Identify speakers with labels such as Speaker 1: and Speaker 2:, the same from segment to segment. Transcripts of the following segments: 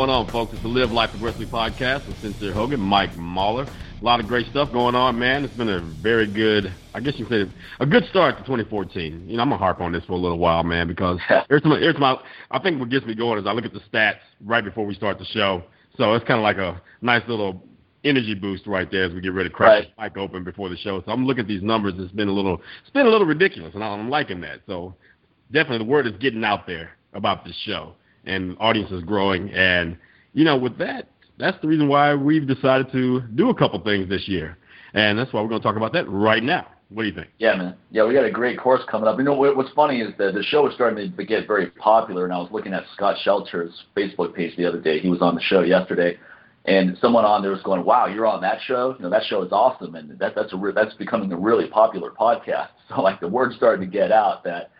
Speaker 1: going on, folks? It's the Live Life Aggressively podcast with Sincere Hogan, Mike Mahler. A lot of great stuff going on, man. It's been a very good, I guess you could say, a good start to 2014. You know, I'm gonna harp on this for a little while, man, because every time, every time I, I think what gets me going is I look at the stats right before we start the show. So it's kind of like a nice little energy boost right there as we get ready to crack
Speaker 2: Right.
Speaker 1: the mic open before the show. So I'm looking at these numbers. It's been a little, it's been a little ridiculous, and I'm liking that. So definitely the word is getting out there about this show, and audience is growing. And you know, with that, that's the reason why we've decided to do a couple things this year, and that's why we're going to talk about that right now. What do you think?
Speaker 2: Yeah, man. Yeah, we got a great course coming up. You know what, what's funny is that the show is starting to get very popular, and I was looking at Scott Shelter's Facebook page the other day. He was on the show yesterday, and someone on there was going, "Wow, you're on that show? You know, that show is awesome, and that that's a re- that's becoming a really popular podcast." So like the word's starting to get out that.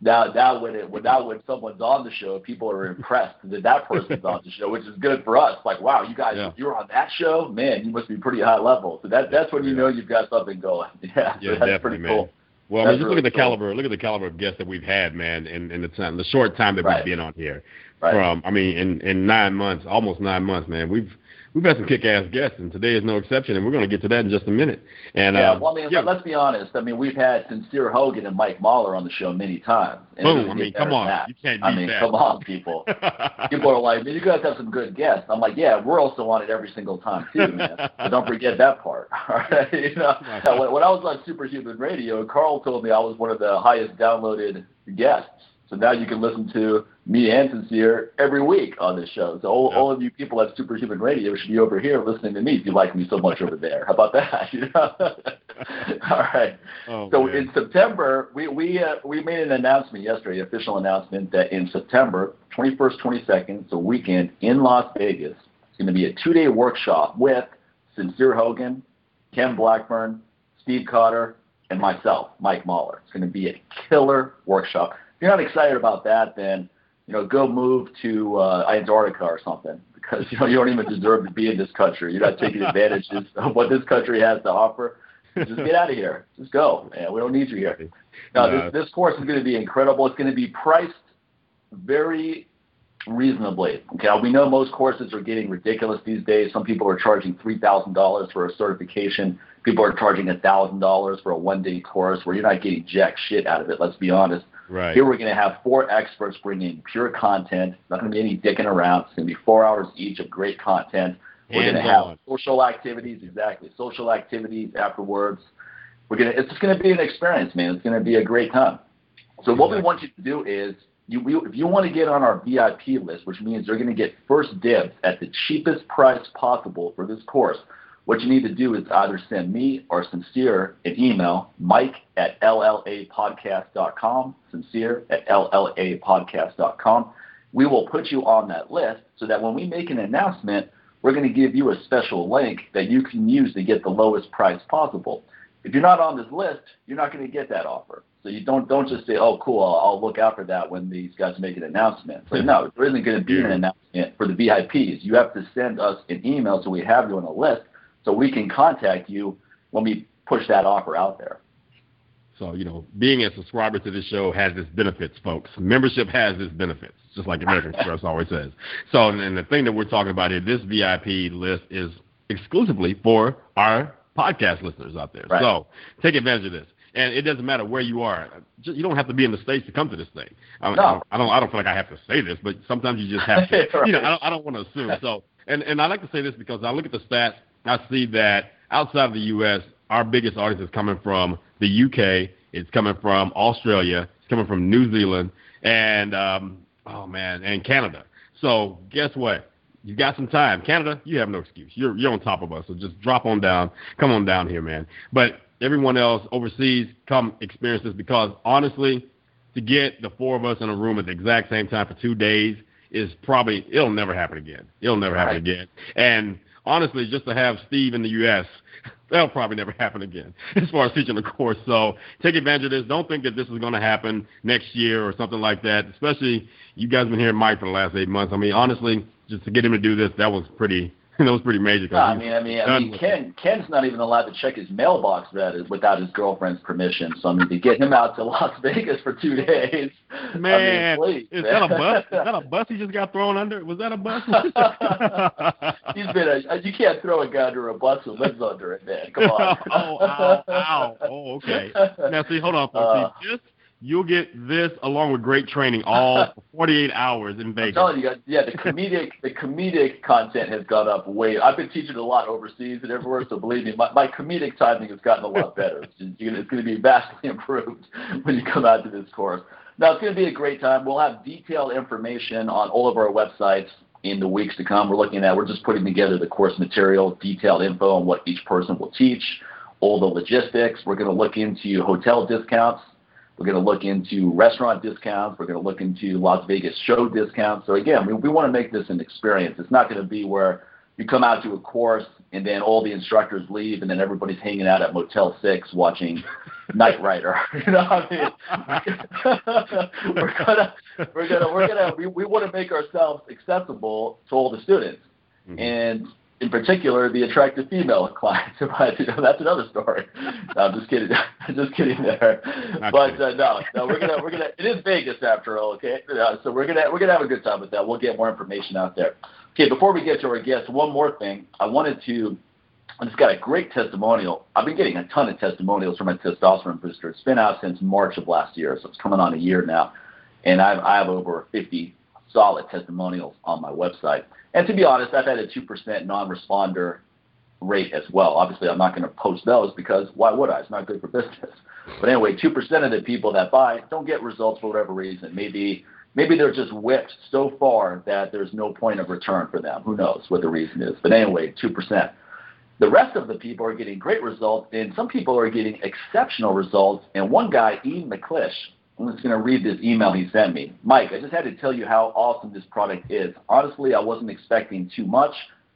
Speaker 2: Now, now when it now when someone's on the show, people are impressed that that person's on the show, which is good for us. Like, wow, you guys,
Speaker 1: Yeah.
Speaker 2: you're on that show, man, you must be pretty high level. So that that's when you
Speaker 1: Yeah.
Speaker 2: know you've got something going. Yeah, so
Speaker 1: Yeah,
Speaker 2: that's
Speaker 1: definitely,
Speaker 2: pretty
Speaker 1: man.
Speaker 2: cool.
Speaker 1: Well, I mean, just
Speaker 2: really
Speaker 1: look at the
Speaker 2: cool.
Speaker 1: caliber. Look at the caliber of guests that we've had, man, in, in the time, the short time that
Speaker 2: Right.
Speaker 1: we've been on here.
Speaker 2: Right.
Speaker 1: From, I mean, in in nine months, almost nine months, man. We've we've had some kick-ass guests, and today is no exception. And we're going to get to that in just a minute. And
Speaker 2: Yeah,
Speaker 1: uh,
Speaker 2: well, I mean,
Speaker 1: yeah,
Speaker 2: let's be honest. I mean, we've had Sincere Hogan and Mike Mahler on the show many times. And
Speaker 1: boom. I mean, come on, you can't
Speaker 2: I mean,
Speaker 1: that.
Speaker 2: come on, people. People are like, man, you guys have some good guests. I'm like, yeah, we're also on it every single time too, man. but don't forget that part. All right, you know, when, when I was on Superhuman Radio, Carl told me I was one of the highest downloaded guests. So now you can listen to me and Sincere every week on this show. So all,
Speaker 1: Yeah.
Speaker 2: all of you people at Superhuman Radio should be over here listening to me if you like me so much over there. How about that? You know? all right.
Speaker 1: Oh,
Speaker 2: So
Speaker 1: man.
Speaker 2: in September, we we uh, we made an announcement yesterday, official announcement that in September 21st, 22nd, it's a weekend in Las Vegas. It's going to be a two-day workshop with Sincere Hogan, Ken Blackburn, Steve Cotter, and myself, Mike Mahler. It's going to be a killer workshop. If you're not excited about that, then you know go move to uh, Antarctica or something because you know you don't even deserve to be in this country. You're not taking advantages of what this country has to offer. Just get out of here. Just go, man. We don't need you here. No,
Speaker 1: No.
Speaker 2: this, this course is going to be incredible. It's going to be priced very reasonably. Okay, we know most courses are getting ridiculous these days. Some people are charging three thousand dollars for a certification. People are charging thousand dollars for a one-day course where you're not getting jack shit out of it. Let's be honest.
Speaker 1: Right.
Speaker 2: Here we're going to have four experts bringing pure content. Not going to be any dicking around. It's going to be four hours each of great content. We're going to have social activities, exactly. Social activities afterwards. We're gonna. It's just going to be an experience, man. It's going to be a great time. So what we want you to do is, you, we, if you want to get on our VIP list, which means you're going to get first dibs at the cheapest price possible for this course, what you need to do is either send me or Sincere an email, mike at llapodcast.com, sincere at llapodcast.com. We will put you on that list so that when we make an announcement, we're going to give you a special link that you can use to get the lowest price possible. If you're not on this list, you're not going to get that offer. So you don't don't just say, "Oh, cool, I'll, I'll look out for that when these guys make an announcement." So no, there isn't going to be an announcement for the VIPs. You have to send us an email so we have you on a list, so we can contact you when we push that offer out there.
Speaker 1: So, you know, being a subscriber to this show has its benefits, folks. Membership has its benefits, just like American Express always says. So, and the thing that we're talking about here, this VIP list is exclusively for our podcast listeners out there.
Speaker 2: Right.
Speaker 1: So, take advantage of this. And it doesn't matter where you are. You don't have to be in the states to come to this thing. I,
Speaker 2: No.
Speaker 1: I don't. I don't feel like I have to say this, but sometimes you just have to. You know, I don't, I don't want to assume. So, and and I like to say this because I look at the stats. I see that outside of the U.S., our biggest audience is coming from the U.K. It's coming from Australia. It's coming from New Zealand, and um, oh man, and Canada. So guess what? You got some time. Canada, you have no excuse. You're you're on top of us. So just drop on down. Come on down here, man. But everyone else overseas, come experience this because honestly, to get the four of us in a room at the exact same time for two days is probably it'll never happen again. It'll never happen
Speaker 2: Right.
Speaker 1: again. And honestly, just to have Steve in the U.S. That'll probably never happen again as far as teaching the course. So take advantage of this. Don't think that this is going to happen next year or something like that. Especially you guys have been hearing Mike for the last eight months. I mean, honestly, just to get him to do this, that was pretty that was pretty major.
Speaker 2: No, I mean, I mean, I mean, Ken Ken's not even allowed to check his mailbox that is without his girlfriend's permission. So I mean, to get him out to Las Vegas for two days,
Speaker 1: man,
Speaker 2: I mean, please,
Speaker 1: is
Speaker 2: man.
Speaker 1: that a bus? Is that a bus he just got thrown under? Was that a bus?
Speaker 2: He's been a. You can't throw a guy under a bus who lives under it, man. Come on.
Speaker 1: oh, ow, ow. Oh, okay. Now, see, hold on, folks.
Speaker 2: Uh,
Speaker 1: see, this you'll get this along with great training all 48 hours in
Speaker 2: I'm
Speaker 1: Vegas.
Speaker 2: telling you guys, yeah, the comedic the comedic content has gone up way. I've been teaching a lot overseas and everywhere, so believe me, my, my comedic timing has gotten a lot better. It's, just, you know, it's going to be vastly improved when you come out to this course. Now it's going to be a great time. We'll have detailed information on all of our websites in the weeks to come. We're looking at we're just putting together the course material, detailed info on what each person will teach, all the logistics. We're going to look into hotel discounts. We're going to look into restaurant discounts. We're going to look into Las Vegas show discounts. So again, we, we want to make this an experience. It's not going to be where you come out to a course and then all the instructors leave and then everybody's hanging out at Motel Six watching Knight Rider. You know what I mean? we're gonna we're gonna we're gonna we, we want to make ourselves accessible to all the students.
Speaker 1: Mhm.
Speaker 2: And in particular, the attractive female clients. But you know, that's another story. No, I'm just kidding. just kidding there.
Speaker 1: Not
Speaker 2: but uh, no, no, we're gonna we're gonna. It is Vegas after all, okay? Uh, so we're gonna we're gonna have a good time with that. We'll get more information out there. Okay, before we get to our guests, one more thing. I wanted to. I just got a great testimonial. I've been getting a ton of testimonials from my testosterone booster. It's been out since March of last year, so it's coming on a year now, and I've, I have over 50 solid testimonials on my website. And to be honest, I've had a 2% non-responder rate as well. Obviously, I'm not going to post those because why would I? It's not good for business. But anyway, 2% of the people that buy don't get results for whatever reason. Maybe maybe they're just whipped so far that there's no point of return for them. Who knows what the reason is? But anyway, 2%. The rest of the people are getting great results, and some people are getting exceptional results. And one guy, Ian McClish, I'm just going to read this email he sent me. Mike, I just had to tell you how awesome this product is. Honestly, I wasn't expecting too much.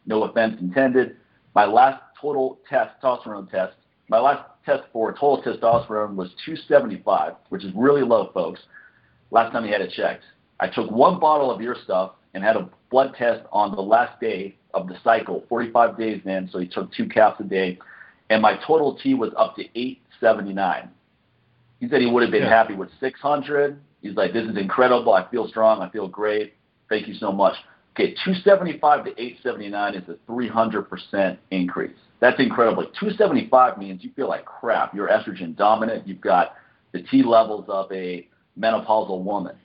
Speaker 2: No offense intended. My last total test, testosterone test, my last test for total testosterone was 275, which is really low, folks. Last time he had it checked. I took one bottle of your stuff and had a blood test on the last day of the cycle, 45 days in, so he took two caps a day, and my total T was up to 879. He said he would have been
Speaker 1: Yeah.
Speaker 2: happy with 600. He's like, this is incredible. I feel strong. I feel great. Thank you so much. Okay, 275 to 879 is a 300% increase. That's incredible. 275 means you feel like crap. You're estrogen dominant. You've got the T levels of a menopausal woman.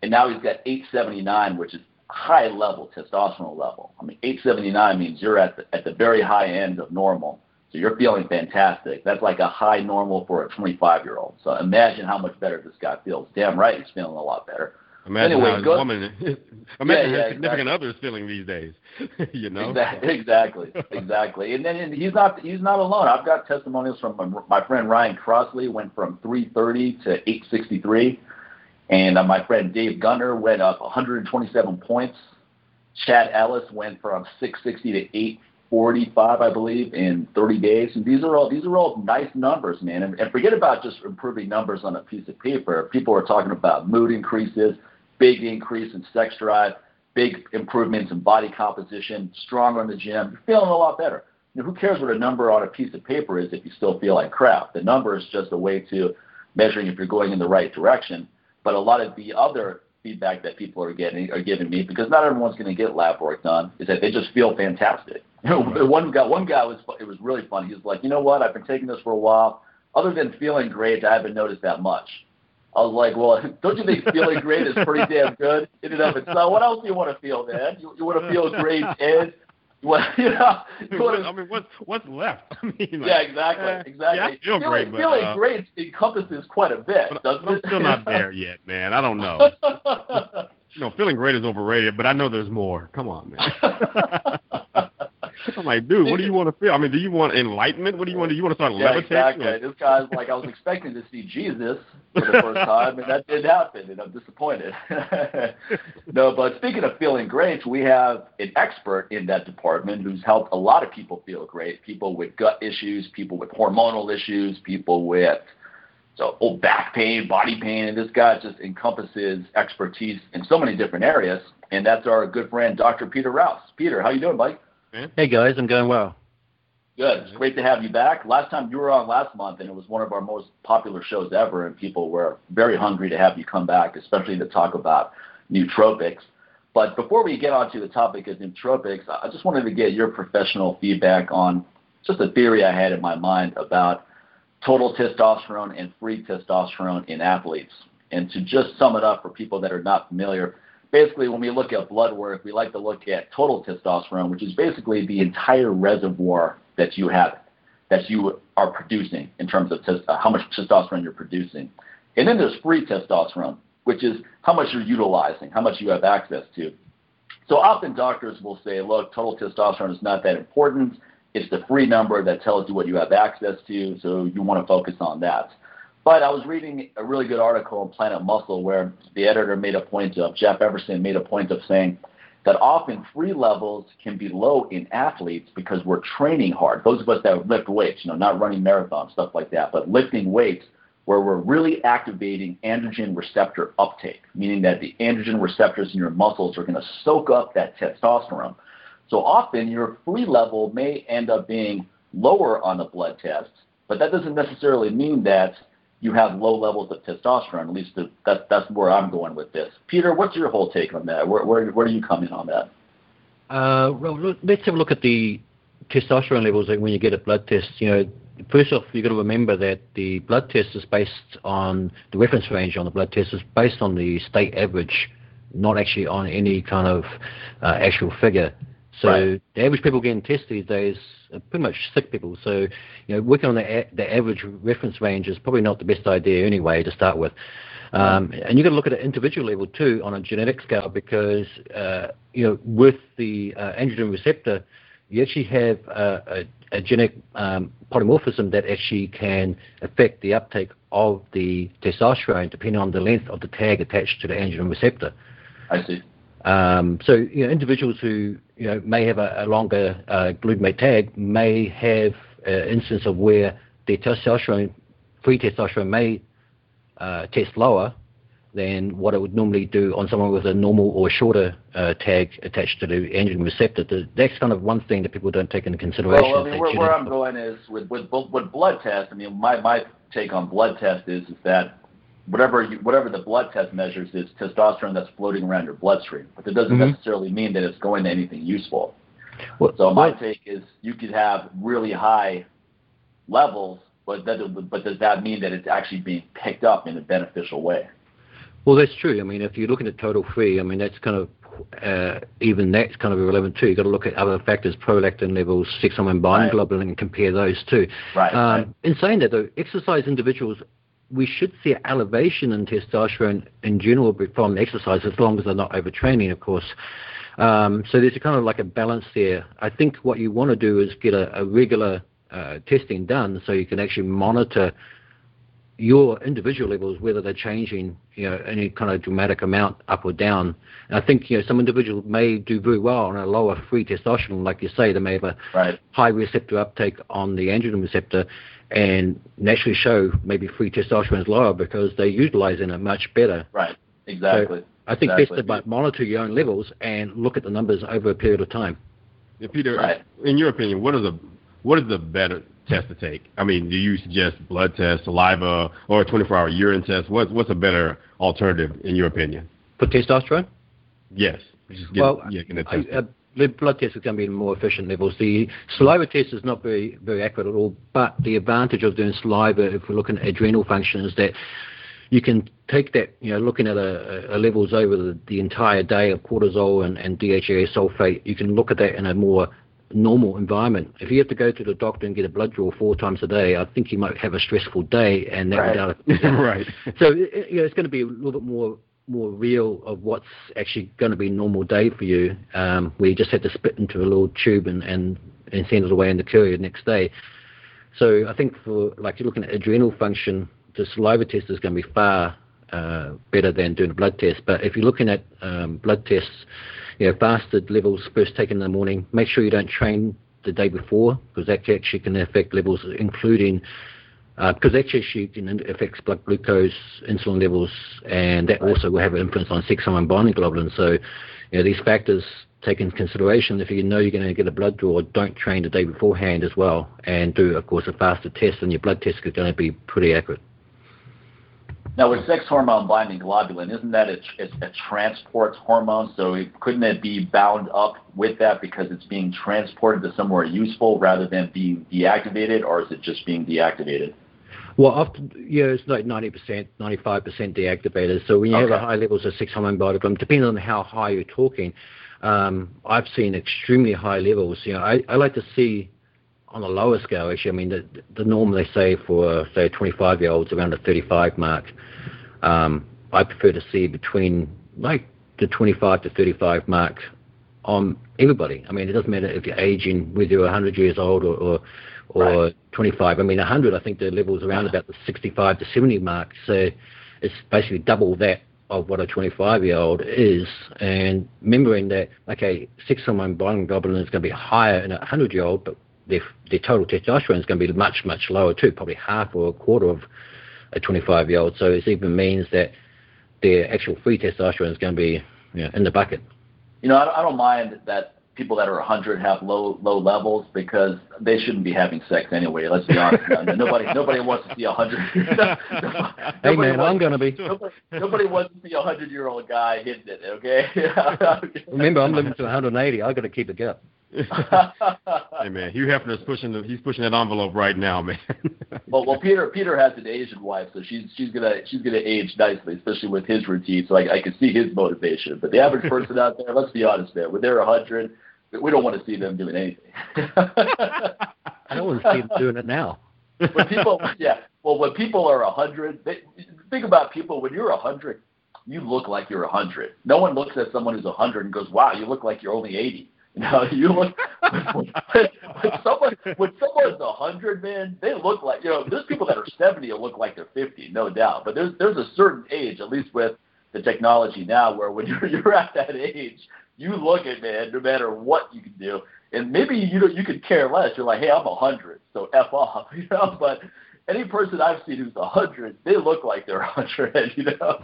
Speaker 2: And now he's got 879, which is high level testosterone level. I mean, 879 means you're at the, at the very high end of normal. So you're feeling fantastic. That's like a high normal for a 25 year old. So imagine how much better this guy feels. Damn right, he's feeling a lot better.
Speaker 1: Imagine
Speaker 2: Anyway,
Speaker 1: how his
Speaker 2: go-
Speaker 1: woman, imagine
Speaker 2: Yeah, yeah,
Speaker 1: significant other is feeling these days. you know.
Speaker 2: Exactly, exactly, exactly. And then and he's not he's not alone. I've got testimonials from my, my friend Ryan Crossley went from 330 to 863, and uh, my friend Dave Gunner went up 127 points. Chad Ellis went from 660 to 845, I believe, in 30 days. And these are all these are all nice numbers, man. And, and forget about just improving numbers on a piece of paper. People are talking about mood increases, big increase in sex drive, big improvements in body composition, stronger in the gym. Feeling a lot better. You know, who cares what a number on a piece of paper is if you still feel like crap? The number is just a way to measuring if you're going in the right direction. But a lot of the other feedback that people are getting are giving me because not everyone's going to get lab work done is that they just feel fantastic. You know, one guy one guy was it was really fun. He was like, you know what? I've been taking this for a while. Other than feeling great, I haven't noticed that much. I was like, well, don't you think feeling great is pretty damn good in and of itself? What else do you want to feel, man? You, you want to feel great, and you you know, to
Speaker 1: I mean, what's what's left? I mean, like,
Speaker 2: yeah, exactly,
Speaker 1: eh,
Speaker 2: exactly.
Speaker 1: Yeah, I feel
Speaker 2: feeling,
Speaker 1: great, but,
Speaker 2: feeling
Speaker 1: uh,
Speaker 2: great encompasses quite a bit,
Speaker 1: but
Speaker 2: doesn't
Speaker 1: I'm
Speaker 2: it?
Speaker 1: still not there yet, man. I don't know. You know, feeling great is overrated, but I know there's more. Come on, man. I'm like, dude, what do you want to feel? I mean, do you want enlightenment? What do you want? Do you want to start
Speaker 2: yeah,
Speaker 1: levitating?
Speaker 2: exactly. This guy's like, I was expecting to see Jesus for the first time, and that didn't happen, and I'm disappointed. no, but speaking of feeling great, we have an expert in that department who's helped a lot of people feel great. People with gut issues, people with hormonal issues, people with so old back pain, body pain, and this guy just encompasses expertise in so many different areas. And that's our good friend, Dr. Peter Rouse. Peter, how you doing, buddy?
Speaker 3: Hey guys, I'm going well.
Speaker 2: Good. It's great to have you back. Last time you were on last month, and it was one of our most popular shows ever, and people were very hungry to have you come back, especially to talk about nootropics. But before we get on to the topic of nootropics, I just wanted to get your professional feedback on just a theory I had in my mind about total testosterone and free testosterone in athletes. And to just sum it up for people that are not familiar, basically when we look at blood work, we like to look at total testosterone, which is basically the entire reservoir that you have, that you are producing in terms of tes- uh, how much testosterone you're producing. And then there's free testosterone, which is how much you're utilizing, how much you have access to. So often doctors will say, look, total testosterone is not that important. It's the free number that tells you what you have access to, so you want to focus on that. But I was reading a really good article in Planet Muscle where the editor made a point of, Jeff Everson made a point of saying that often free levels can be low in athletes because we're training hard. Those of us that lift weights, you know, not running marathons, stuff like that, but lifting weights where we're really activating androgen receptor uptake, meaning that the androgen receptors in your muscles are going to soak up that testosterone. So often your free level may end up being lower on the blood test, but that doesn't necessarily mean that you have low levels of testosterone. At least that, that's where I'm going with this. Peter, what's your whole take on that? Where, where, where do you come in on that?
Speaker 3: Uh, well, let's have a look at the testosterone levels when you get a blood test. You know, first off, you've got to remember that the blood test is based on the reference range on the blood test is based on the state average, not actually on any kind of uh, actual figure. So right. the average people getting tested these days are pretty much sick people. So you know, working on the a- the average reference range is probably not the best idea anyway to start with. Um, and you've got to look at an individual level too on a genetic scale because uh, you know with the uh, androgen receptor, you actually have a, a, a genetic um, polymorphism that actually can affect the uptake of the testosterone depending on the length of the tag attached to the androgen receptor.
Speaker 2: I see.
Speaker 3: Um, so you know, individuals who you know may have a, a longer uh, glutamate tag may have an instance of where their testosterone, free testosterone, may uh, test lower than what it would normally do on someone with a normal or shorter uh, tag attached to the androgen receptor. That's kind of one thing that people don't take into consideration.
Speaker 2: Well, I mean, where, where I'm going is with, with with blood tests. I mean, my my take on blood test is, is that whatever you, whatever the blood test measures is testosterone that's floating around your bloodstream, but that doesn't mm-hmm. necessarily mean that it's going to anything useful. Well, so my well, take is you could have really high levels, but that, but does that mean that it's actually being picked up in a beneficial way?
Speaker 3: Well, that's true. I mean, if you're looking at total free, I mean that's kind of uh, even that's kind of irrelevant too. You've got to look at other factors, prolactin levels, sex hormone binding right. globulin, and compare those too.
Speaker 2: Right, um,
Speaker 3: right. In saying that, though, exercise individuals we should see an elevation in testosterone in general from exercise, as long as they're not overtraining, of course. Um, so there's a kind of like a balance there. I think what you want to do is get a, a regular uh, testing done, so you can actually monitor your individual levels, whether they're changing, you know, any kind of dramatic amount up or down. And I think, you know, some individuals may do very well on a lower free testosterone, like you say, they may have a
Speaker 2: right.
Speaker 3: high receptor uptake on the androgen receptor, and naturally show maybe free testosterone is lower because they're utilizing it much better.
Speaker 2: Right. Exactly.
Speaker 3: So I think
Speaker 2: exactly.
Speaker 3: best to monitor your own levels and look at the numbers over a period of time.
Speaker 1: Yeah, Peter,
Speaker 2: right.
Speaker 1: in your opinion, what is the what is the better test to take? I mean, do you suggest blood test, saliva, or a 24-hour urine test? What's what's a better alternative in your opinion?
Speaker 3: For testosterone?
Speaker 1: Yes.
Speaker 3: Get, well, yeah, I, the blood test is going to be more efficient levels. The saliva test is not very very accurate at all, but the advantage of doing saliva, if we're looking at adrenal function, is that you can take that, you know, looking at a, a levels over the, the, entire day of cortisol and, and DHEA sulfate, you can look at that in a more normal environment. If you have to go to the doctor and get a blood draw four times a day, I think you might have a stressful day, and that
Speaker 1: right.
Speaker 3: would
Speaker 1: right.
Speaker 3: So you know, it's going to be a little bit more more real of what's actually going to be a normal day for you, um, where you just have to spit into a little tube and, and, and send it away in the courier the next day. So I think for like you're looking at adrenal function, the saliva test is going to be far uh, better than doing a blood test. But if you're looking at um, blood tests, you know, fasted levels first taken in the morning, make sure you don't train the day before because that actually can affect levels, including because uh, actually can affect blood glucose, insulin levels, and that also will have an influence on sex hormone binding globulin. So, you know, these factors take into consideration if you know you're going to get a blood draw, don't train the day beforehand as well, and do, of course, a faster test, and your blood test is going to be pretty accurate.
Speaker 2: Now, with sex hormone binding globulin, isn't that a, a, transport hormone? So it, couldn't it be bound up with that because it's being transported to somewhere useful rather than being deactivated, or is it just being deactivated?
Speaker 3: Well, often, yeah, it's like 90%, 95% deactivated. So when you okay. have high levels of sex hormone binding globulin, depending on how high you're talking, um, I've seen extremely high levels. You know, I, I like to see on the lower scale, actually, I mean, the, the norm they say for, say, 25 year olds around the 35 mark. Um, I prefer to see between like the 25 to 35 mark on everybody. I mean, it doesn't matter if you're aging, whether you're 100 years old or, or, or right. 25. I mean, 100, I think the level's around about the 65 to 70 mark. So it's basically double that of what a 25 year old is, and remembering that, okay, sex hormone binding globulin is going to be higher in a 100 year old, but their, their total testosterone is going to be much, much lower too, probably half or a quarter of a 25 year old. So it even means that their actual free testosterone is going to be you know, in the bucket.
Speaker 2: You know, I, I don't mind that people that are 100 have low low levels because they shouldn't be having sex anyway. Let's be honest. nobody nobody wants to see a 100.
Speaker 3: hey man, I'm gonna be.
Speaker 2: Nobody, nobody wants to see a 100 year old guy hitting it. Okay.
Speaker 3: Remember, I'm living to 180. I got to keep it up.
Speaker 1: Hey man, Hugh Hefner's pushing the he's pushing that envelope right now, man.
Speaker 2: well, well, Peter Peter has an Asian wife, so she's she's gonna she's gonna age nicely, especially with his routine. So I, I can see his motivation. But the average person out there, let's be honest, man, when they're a hundred, we don't want to see them doing anything.
Speaker 3: I don't want to see them doing it now.
Speaker 2: when people, yeah, well, when people are a hundred, think about people when you're a hundred, you look like you're a hundred. No one looks at someone who's a hundred and goes, "Wow, you look like you're only 80. Know, you look when, someone when someone's a hundred, man, they look like you know. There's people that are seventy that look like they're fifty, no doubt. But there's there's a certain age, at least with the technology now, where when you're you're at that age, you look at man, no matter what you can do, and maybe you know you could care less. You're like, hey, I'm a hundred, so f off, you know. But any person I've seen who's a hundred, they look like they're a hundred, you know.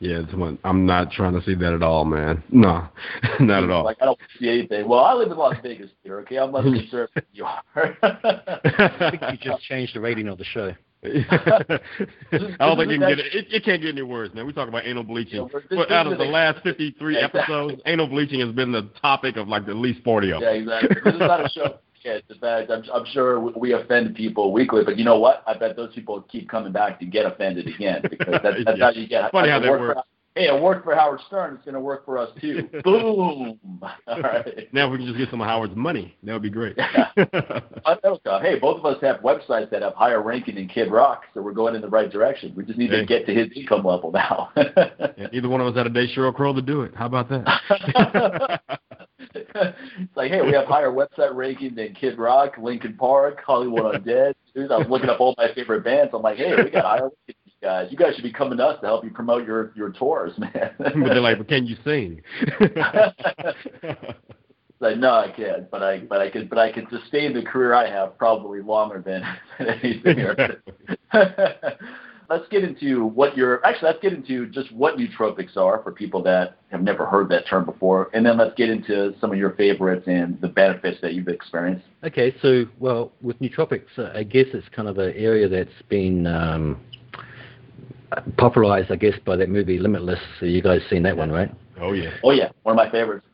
Speaker 1: Yeah, I'm not trying to see that at all, man. No, not at all.
Speaker 2: Like I don't see anything. Well, I live in Las Vegas here. Okay, I'm less concerned than you are.
Speaker 3: I think you just changed the rating of the show.
Speaker 1: I don't think you can get it. it. It can't get any worse, man. We talk about anal bleaching. Yeah, but out of the last 53 yeah, exactly. episodes, anal bleaching has been the topic of like at least 40 of
Speaker 2: them. Yeah, exactly. This is not a show kids. In fact, I'm, I'm sure we offend people weekly, but you know what? I bet those people keep coming back to get offended again because that's, that's yeah. how you get.
Speaker 1: Funny how that works.
Speaker 2: hey, it worked for Howard Stern. It's going to work for us too. Boom. All right.
Speaker 1: Now we can just get some of Howard's money. That would be great.
Speaker 2: hey, both of us have websites that have higher ranking than Kid Rock, so we're going in the right direction. We just need hey. to get to his income level now.
Speaker 1: yeah, either one of us had a day Sheryl Crow to do it. How about that?
Speaker 2: It's like, hey, we have higher website ranking than Kid Rock, Linkin Park, Hollywood Undead. Dude, I was looking up all my favorite bands. I'm like, hey, we got higher ranking guys. You guys should be coming to us to help you promote your your tours, man.
Speaker 1: but they're like, but can you sing?
Speaker 2: like, no, I can't. But I but I could but I could sustain the career I have probably longer than, than anything let's get into what your actually let's get into just what nootropics are for people that have never heard that term before, and then let's get into some of your favorites and the benefits that you've experienced.
Speaker 3: Okay, so well with nootropics, uh, I guess it's kind of an area that's been um, popularized, I guess, by that movie Limitless. So you guys seen that one, right?
Speaker 1: Oh yeah.
Speaker 2: Oh yeah, one of my favorites.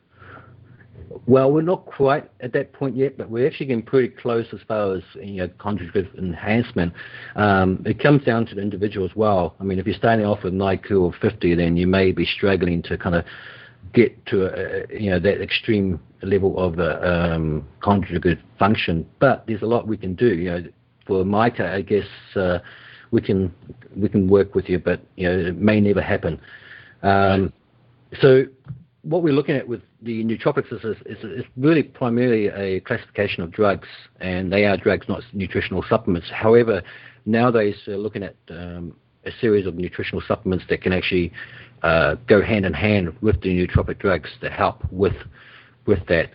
Speaker 3: Well, we're not quite at that point yet, but we're actually getting pretty close as far as you know cognitive enhancement. Um, it comes down to the individual as well. I mean, if you're starting off with NyQuil 50, then you may be struggling to kind of get to a, you know that extreme level of uh, um, cognitive function. But there's a lot we can do. You know, for Micah, I guess uh, we can we can work with you, but you know it may never happen. Um, so what we're looking at with the nootropics is, is, is, really primarily a classification of drugs, and they are drugs, not nutritional supplements. However, nowadays we're looking at um, a series of nutritional supplements that can actually uh, go hand in hand with the nootropic drugs to help with with that.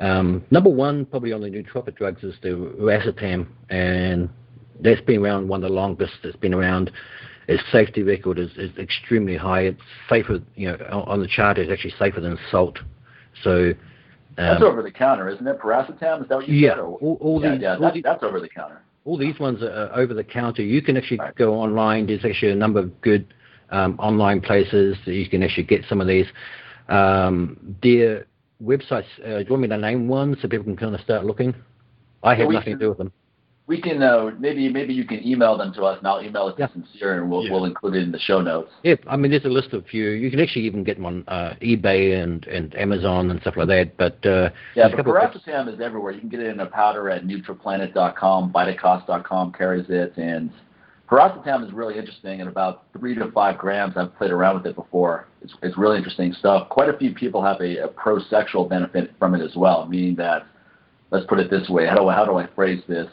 Speaker 3: Um, number one, probably on the nootropic drugs, is the racetam, and that's been around one of the longest. It's been around its safety record is, is extremely high. It's safer, you know, on the chart, it's actually safer than salt. So um,
Speaker 2: that's over the counter, isn't it? Piracetam, is that what you
Speaker 3: yeah,
Speaker 2: said? Or,
Speaker 3: all, all
Speaker 2: yeah,
Speaker 3: these,
Speaker 2: yeah,
Speaker 3: all
Speaker 2: that,
Speaker 3: these,
Speaker 2: that's over the counter.
Speaker 3: all these ones are over the counter. You can actually
Speaker 2: Right.
Speaker 3: go online. There's actually a number of good um, online places that you can actually get some of these. Um, their websites, uh, do you want me to name one so people can kind of start looking? I have nothing to do with them.
Speaker 2: We can uh, maybe maybe you can email them to us, and I'll email it to
Speaker 3: Yeah.
Speaker 2: Sincere, and we'll
Speaker 1: Yeah.
Speaker 2: we'll include it in the show notes.
Speaker 3: Yeah, I mean, there's a list of few. You can actually even get them on uh, eBay and, and Amazon and stuff like that. But uh,
Speaker 2: Yeah,
Speaker 3: there's
Speaker 2: but
Speaker 3: couple of-
Speaker 2: Piracetam is everywhere. You can get it in a powder at NutraPlanet.com, Vitacost.com carries it, and Piracetam is really interesting. At about three to five grams, I've played around with it before. It's, it's really interesting stuff. Quite a few people have a, a pro-sexual benefit from it as well, meaning that, let's put it this way, how do I, how do I phrase this?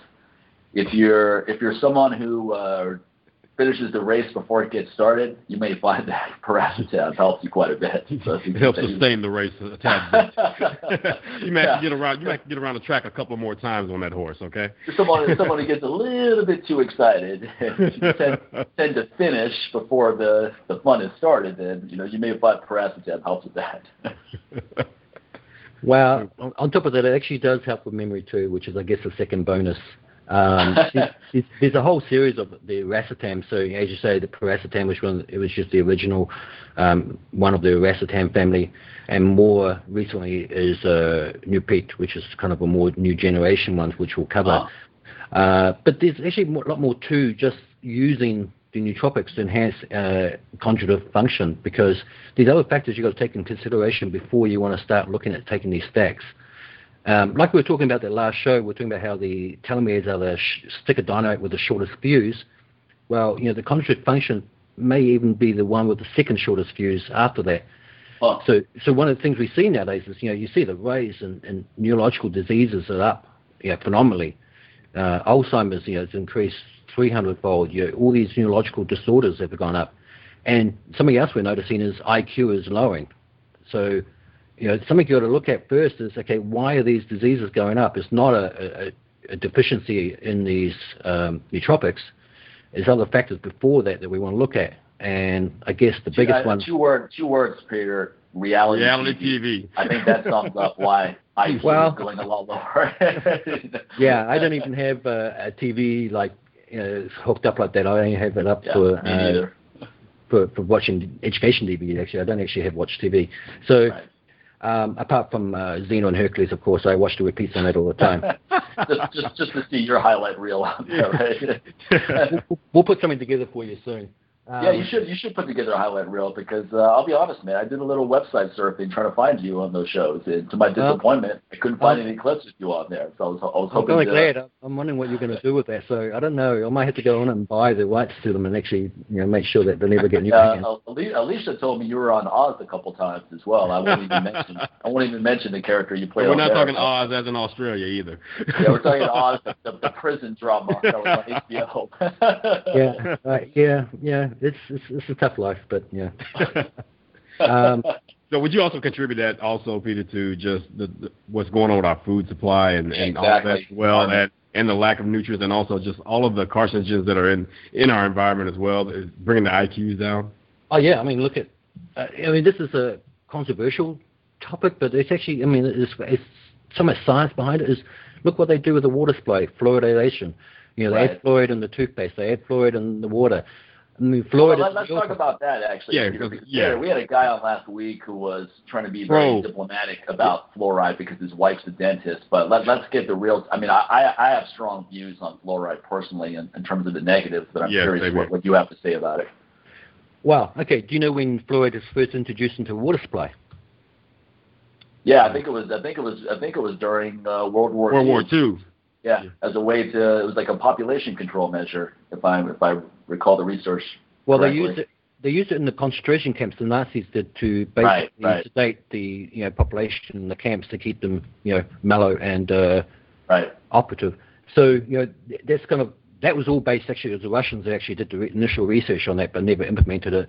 Speaker 2: If you're if you're someone who uh, finishes the race before it gets started, you may find that Piracetam helps you quite a bit. So if you-
Speaker 1: It helps
Speaker 2: that you-
Speaker 1: sustain the race a tad bit. you may have to get around. You might get around the track a couple more times on that horse. Okay.
Speaker 2: If someone if someone who gets a little bit too excited and you tend, tend to finish before the the fun has started, then you know you may find Piracetam helps with that.
Speaker 3: Well, on, on top of that, it actually does help with memory too, which is, I guess, the second bonus. Um, there's, there's- a whole series of the racetam. So, as you say, the piracetam, which one, it was just the original um, one of the racetam family, and more recently is uh, Noopept, which is kind of a more new generation one, which we'll cover.
Speaker 2: Oh.
Speaker 3: Uh, but there's actually a lot more to just using the nootropics to enhance uh, cognitive function because these other factors you've got to take in consideration before you want to start looking at taking these stacks. Um, like we were talking about that last show, we are talking about how the telomeres are the sh- sticker dynamite with the shortest fuse. Well, you know, the cognitive function may even be the one with the second shortest fuse after that.
Speaker 2: Oh,
Speaker 3: So, so one of the things we see nowadays is, you know, you see the rise in, in neurological diseases are up, you know, phenomenally. Uh, Alzheimer's, you know, has increased 300-fold. You know, all these neurological disorders have gone up, and something else we're noticing is IQ is lowering. So, you know, something you got to look at first is, okay, why are these diseases going up? It's not a, a, a deficiency in these um, nootropics. There's other factors before that that we want to look at, and I guess the biggest
Speaker 2: uh,
Speaker 3: one.
Speaker 2: Two word two words, Peter. Reality.
Speaker 1: Reality
Speaker 2: TV.
Speaker 1: TV.
Speaker 2: I think that sums up why IQ
Speaker 3: Well-
Speaker 2: is going a lot lower.
Speaker 3: Yeah, I don't even have uh, a TV like you know, hooked up like that. I only have it up
Speaker 2: Yeah,
Speaker 3: for, uh, for for watching education DVD. Actually, I don't actually have watch TV. So
Speaker 2: Right.
Speaker 3: Um, apart from uh, Xena and Hercules, of course, I watch the repeats on that all the time.
Speaker 2: just, just, just to see your highlight reel out there, right?
Speaker 3: we'll, we'll put something together for you soon. Um,
Speaker 2: yeah, you should you should put together a highlight reel because uh, I'll be honest, man. I did a little website surfing trying to find you on those shows, and to my
Speaker 3: Well-
Speaker 2: disappointment, I couldn't find
Speaker 3: well-
Speaker 2: any clips of you on there. So I was, I was
Speaker 3: I'm
Speaker 2: hoping
Speaker 3: kind
Speaker 2: to.
Speaker 3: glad. I'm wondering what you're going to do with that. So I don't know. I might have to go on and buy the rights to them and actually, you know, make sure that they never get new
Speaker 2: Uh, Alicia told me you were on Oz a couple times as well. I won't even mention. I won't even mention the character you played.
Speaker 1: We're not
Speaker 2: there.
Speaker 1: talking Oz as in Australia either.
Speaker 2: Yeah, we're talking Oz, the, the, the prison drama that was on HBO.
Speaker 3: Yeah, uh, yeah, yeah. It's, it's it's a tough life, but yeah. Um,
Speaker 1: So would you also contribute that also, Peter, to just the, the, what's going on with our food supply and, and all of that as well,
Speaker 2: Um,
Speaker 1: and, and the lack of nutrients, and also just all of the carcinogens that are in in our environment as well, is bringing the IQs down.
Speaker 3: Oh yeah, I mean, look at. Uh, I mean, this is a controversial topic, but it's actually. I mean, it's, it's so much science behind it. Is look what they do with the water supply, fluoridation. You know, they add fluoride in the toothpaste, they add fluoride in the water. I mean,
Speaker 2: Well, let,
Speaker 3: is
Speaker 2: let's
Speaker 3: also-
Speaker 2: talk about that actually.
Speaker 1: Yeah,
Speaker 2: Peter,
Speaker 1: because-
Speaker 2: because
Speaker 1: yeah.
Speaker 2: we had a guy on last week who was trying to be very
Speaker 1: Bro.
Speaker 2: diplomatic about fluoride because his wife's a dentist. But let, let's get the real. I mean, I, I, I have strong views on fluoride personally in, in terms of the negatives, but I'm
Speaker 1: Yeah,
Speaker 2: curious what, what you have to say about it.
Speaker 3: Wow. Okay. Do you know when fluoride was first introduced into water supply?
Speaker 2: Yeah, I think it was. I think it was. I think it was during uh, World War
Speaker 1: World
Speaker 2: II.
Speaker 1: War II.
Speaker 2: Yeah,
Speaker 1: Yeah.
Speaker 2: as a way to. It was like a population control measure, if I if I recall the research.
Speaker 3: Well, they used it. They used it in the concentration camps. The Nazis did to basically
Speaker 2: Right, right.
Speaker 3: sedate the you know population in the camps to keep them you know mellow and uh,
Speaker 2: Right.
Speaker 3: operative. So you know that's kind of that was all based actually. It was the Russians that actually did the re- initial research on that, but never implemented it.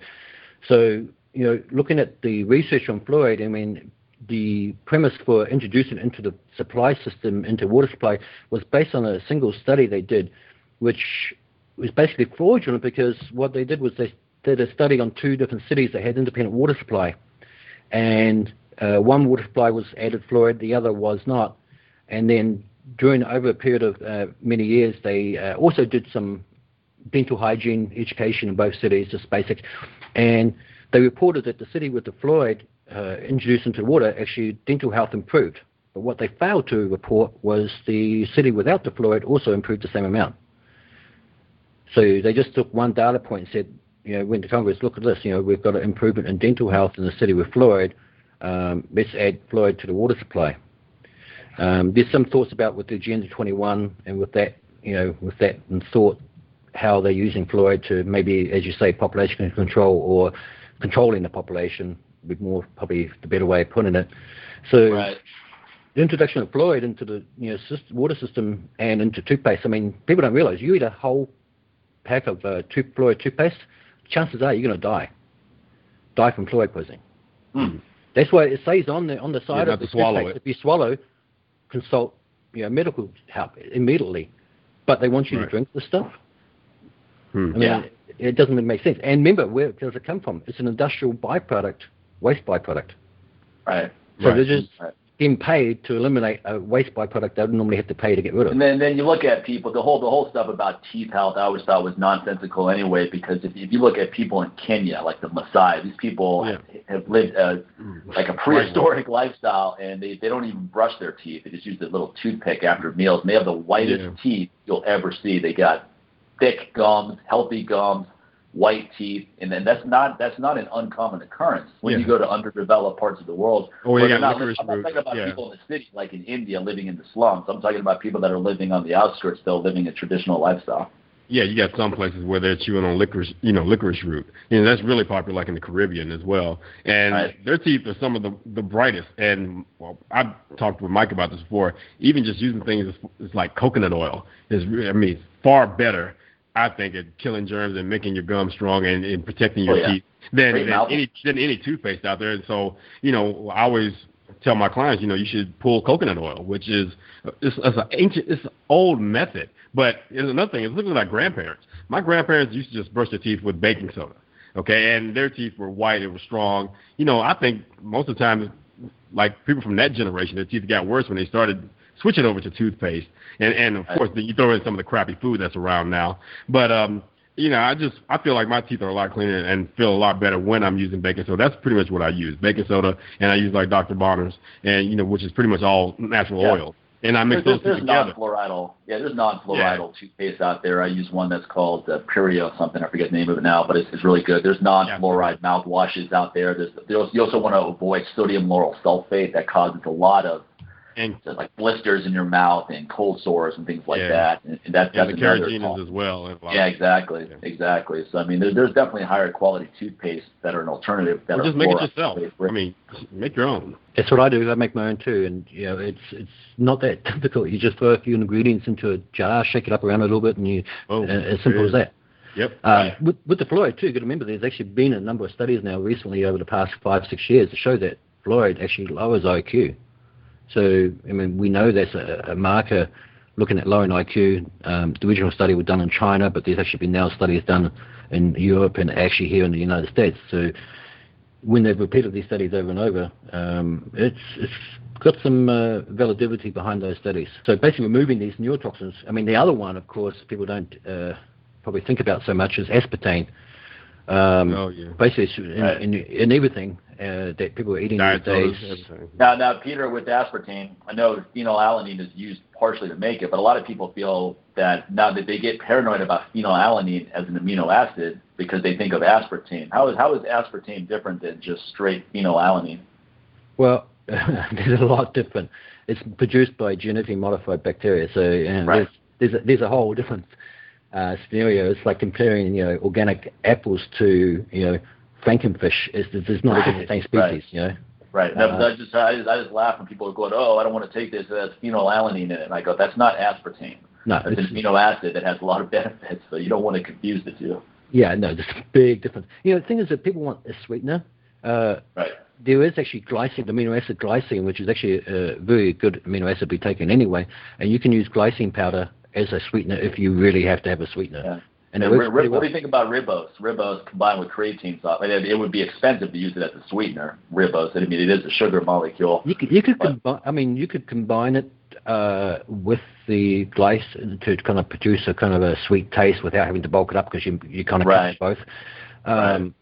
Speaker 3: So you know, looking at the research on fluoride, I mean, the premise for introducing into the supply system, into water supply, was based on a single study they did, which was basically fraudulent because what they did was they did a study on two different cities that had independent water supply, and uh, one water supply was added fluoride, the other was not, and then during over a period of uh, many years, they uh, also did some dental hygiene education in both cities, just basics, and they reported that the city with the fluoride uh, introduced into water, actually dental health improved. But what they failed to report was the city without the fluoride also improved the same amount. So they just took one data point and said, you know, went to Congress, look at this, you know, we've got an improvement in dental health in the city with fluoride. Um, let's add fluoride to the water supply. Um, there's some thoughts about with the Agenda 21 and with that, you know, with that and thought how they're using fluoride to maybe, as you say, population control or controlling the population be more probably the better way of putting it. So
Speaker 2: Right.
Speaker 3: the introduction of fluoride into the you know syst- water system and into toothpaste. I mean, people don't realize you eat a whole pack of uh, tooth fluoride toothpaste, chances are you're going to die, die from fluoride poisoning.
Speaker 2: Hmm.
Speaker 3: That's why it says on the on the side of the toothpaste, if you swallow, consult you know medical help immediately. But they want you
Speaker 1: Right.
Speaker 3: to drink the stuff.
Speaker 1: Hmm.
Speaker 3: I mean,
Speaker 2: Yeah.
Speaker 3: it, it doesn't make sense. And remember, where does it come from? It's an industrial byproduct, waste byproduct.
Speaker 2: Right.
Speaker 3: So
Speaker 1: Right.
Speaker 3: they're just
Speaker 2: Right.
Speaker 3: getting paid to eliminate a waste byproduct they would normally have to pay to get rid of.
Speaker 2: And then then you look at people. The whole the whole stuff about teeth health, I always thought was nonsensical anyway. Because if, if you look at people in Kenya, like the Maasai, these people
Speaker 1: Yeah.
Speaker 2: have lived uh, like a prehistoric lifestyle, and they they don't even brush their teeth. They just use a little toothpick after meals. And they have the whitest
Speaker 1: Yeah.
Speaker 2: teeth you'll ever see. They got thick gums, healthy gums, white teeth, and then that's not that's not an uncommon occurrence when
Speaker 1: Yeah.
Speaker 2: you go to underdeveloped parts of the world.
Speaker 1: Oh,
Speaker 2: where
Speaker 1: you got
Speaker 2: not I'm not talking about
Speaker 1: Yeah.
Speaker 2: people in the city, like in India, living in the slums. I'm talking about people that are living on the outskirts, still living a traditional lifestyle.
Speaker 1: Yeah, you got some places where they're chewing on licorice, you know, licorice root. You know, that's really popular, like in the Caribbean as well. And
Speaker 2: Right.
Speaker 1: their teeth are some of the the brightest. And well, I've talked with Mike about this before. Even just using things, it's like coconut oil is, I mean, far better. I think at killing germs and making your gums strong and, and protecting your
Speaker 2: Oh, yeah.
Speaker 1: teeth than,
Speaker 2: Great
Speaker 1: than any than any toothpaste out there. And so, you know, I always tell my clients, you know, you should pull coconut oil, which is it's, it's an ancient, it's an old method. But it's another thing. It's looking at our grandparents. My grandparents used to just brush their teeth with baking soda, okay, and their teeth were white, it was strong. You know, I think most of the time, like people from that generation, their teeth got worse when they started switching over to toothpaste, and and of course then you throw in some of the crappy food that's around now. But um, you know, I just I feel like my teeth are a lot cleaner and feel a lot better when I'm using baking soda. That's pretty much what I use: baking soda, and I use like Dr. Bronner's, and you know, which is pretty much all natural
Speaker 2: Yeah.
Speaker 1: oil. And I mix
Speaker 2: There's,
Speaker 1: those
Speaker 2: there's,
Speaker 1: two
Speaker 2: there's
Speaker 1: together.
Speaker 2: non-fluoridal. Yeah, there's non-fluoridal toothpaste out there. I use one that's called uh, Perio something. I forget the name of it now, but it's, it's really good. There's non-fluoride mouthwashes out there. There's, there's you also want to avoid sodium lauryl sulfate that causes a lot of
Speaker 1: And
Speaker 2: just like blisters in your mouth and cold sores and things like
Speaker 1: Yeah.
Speaker 2: that. And, and that,
Speaker 1: and
Speaker 2: that's
Speaker 1: the
Speaker 2: another
Speaker 1: carrageenans as well. and a lot
Speaker 2: Yeah, exactly,
Speaker 1: Yeah.
Speaker 2: exactly. So I mean, there, there's definitely higher quality toothpaste that are an alternative. That
Speaker 1: Or
Speaker 2: are
Speaker 1: just make it yourself.
Speaker 2: free.
Speaker 1: I mean, make your own.
Speaker 3: That's what I do. I make my own too, and you know, it's it's not that difficult. You just throw a few ingredients into a jar, shake it up around a little bit, and you
Speaker 1: Oh,
Speaker 3: uh, as simple as that.
Speaker 1: Yep.
Speaker 3: Uh, with, with the fluoride too, you got to remember there's actually been a number of studies now recently over the past five six years that show that fluoride actually lowers IQ. So I mean we know that's a, a marker looking at lowering IQ. Um, the original study was done in China, but there's actually been now studies done in Europe and actually here in the United States. So when they've repeated these studies over and over, um, it's it's got some uh, validity behind those studies. So basically, removing these neurotoxins. I mean, the other one, of course, people don't uh, probably think about so much is aspartame. Um,
Speaker 1: Oh, yeah.
Speaker 3: Basically, it's in,
Speaker 2: Right.
Speaker 3: in, in everything uh, that people are eating
Speaker 1: Diet
Speaker 3: these days.
Speaker 2: Now, now, Peter, with aspartame, I know phenylalanine is used partially to make it, but a lot of people feel that now that they get paranoid about phenylalanine as an amino acid because they think of aspartame. How is how is aspartame different than just straight phenylalanine?
Speaker 3: Well, there's a lot different. It's produced by genetically modified bacteria, so you know,
Speaker 2: Right.
Speaker 3: there's there's a, there's a whole different uh, scenario. It's like comparing you know organic apples to you know frankenfish. It's, it's not even the same species,
Speaker 2: Right.
Speaker 3: you know.
Speaker 2: Right.
Speaker 3: Uh,
Speaker 2: I, just, I, just, I just laugh when people are going, oh, I don't want to take this. It has phenylalanine in it. And I go, that's not aspartame.
Speaker 3: No,
Speaker 2: It's an amino acid that has a lot of benefits, so you don't want to confuse the two.
Speaker 3: yeah, no, there's a big difference. You know, the thing is that people want a sweetener. Uh,
Speaker 2: Right.
Speaker 3: there is actually glycine, the amino acid glycine, which is actually a very good amino acid to be taken anyway, and you can use glycine powder as a sweetener if you really have to have a sweetener.
Speaker 2: Yeah. And, and rib, what do you think about ribose? Ribose combined with creatine. I mean, it would be expensive to use it as a sweetener. Ribose. I mean, it is a sugar molecule.
Speaker 3: You could, you could combine. I mean, you could combine it uh, with the glace to kind of produce a kind of a sweet taste without having to bulk it up because you you kind of
Speaker 2: right.
Speaker 3: both. Um, right.